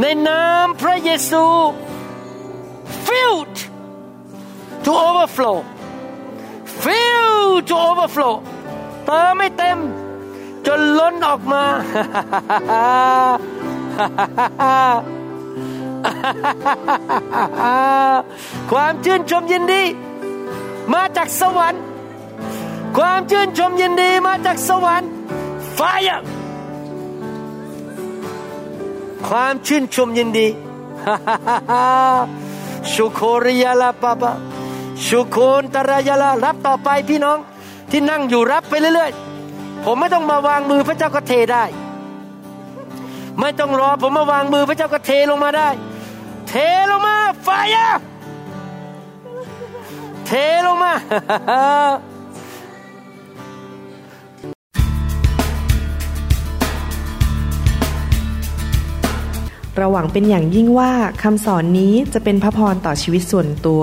ในนามพระเยซู filled to overflow fill to overflow เติมไม่เต็ม จนล้นออกมา ความชื่นชมยินดี มาจากสวรรค์ ความชื่นชมยินดีมาจากสวรรค์ fire ความชื่นชมยินดีชุโคริยาลาปะปะ ชุโคนตรายาลารับต่อไปพี่น้องที่นั่งอยู่รับไปเรื่อยๆ ผมไม่ต้องมาวางมือพระเจ้าก็เทได้ ไม่ต้องรอผมมาวางมือพระเจ้าก็เทลงมาได้ เทลงมาไฟอะเทลงมาเราหวังเป็นอย่างยิ่งว่าคำสอนนี้จะเป็นพระพรต่อชีวิตส่วนตัว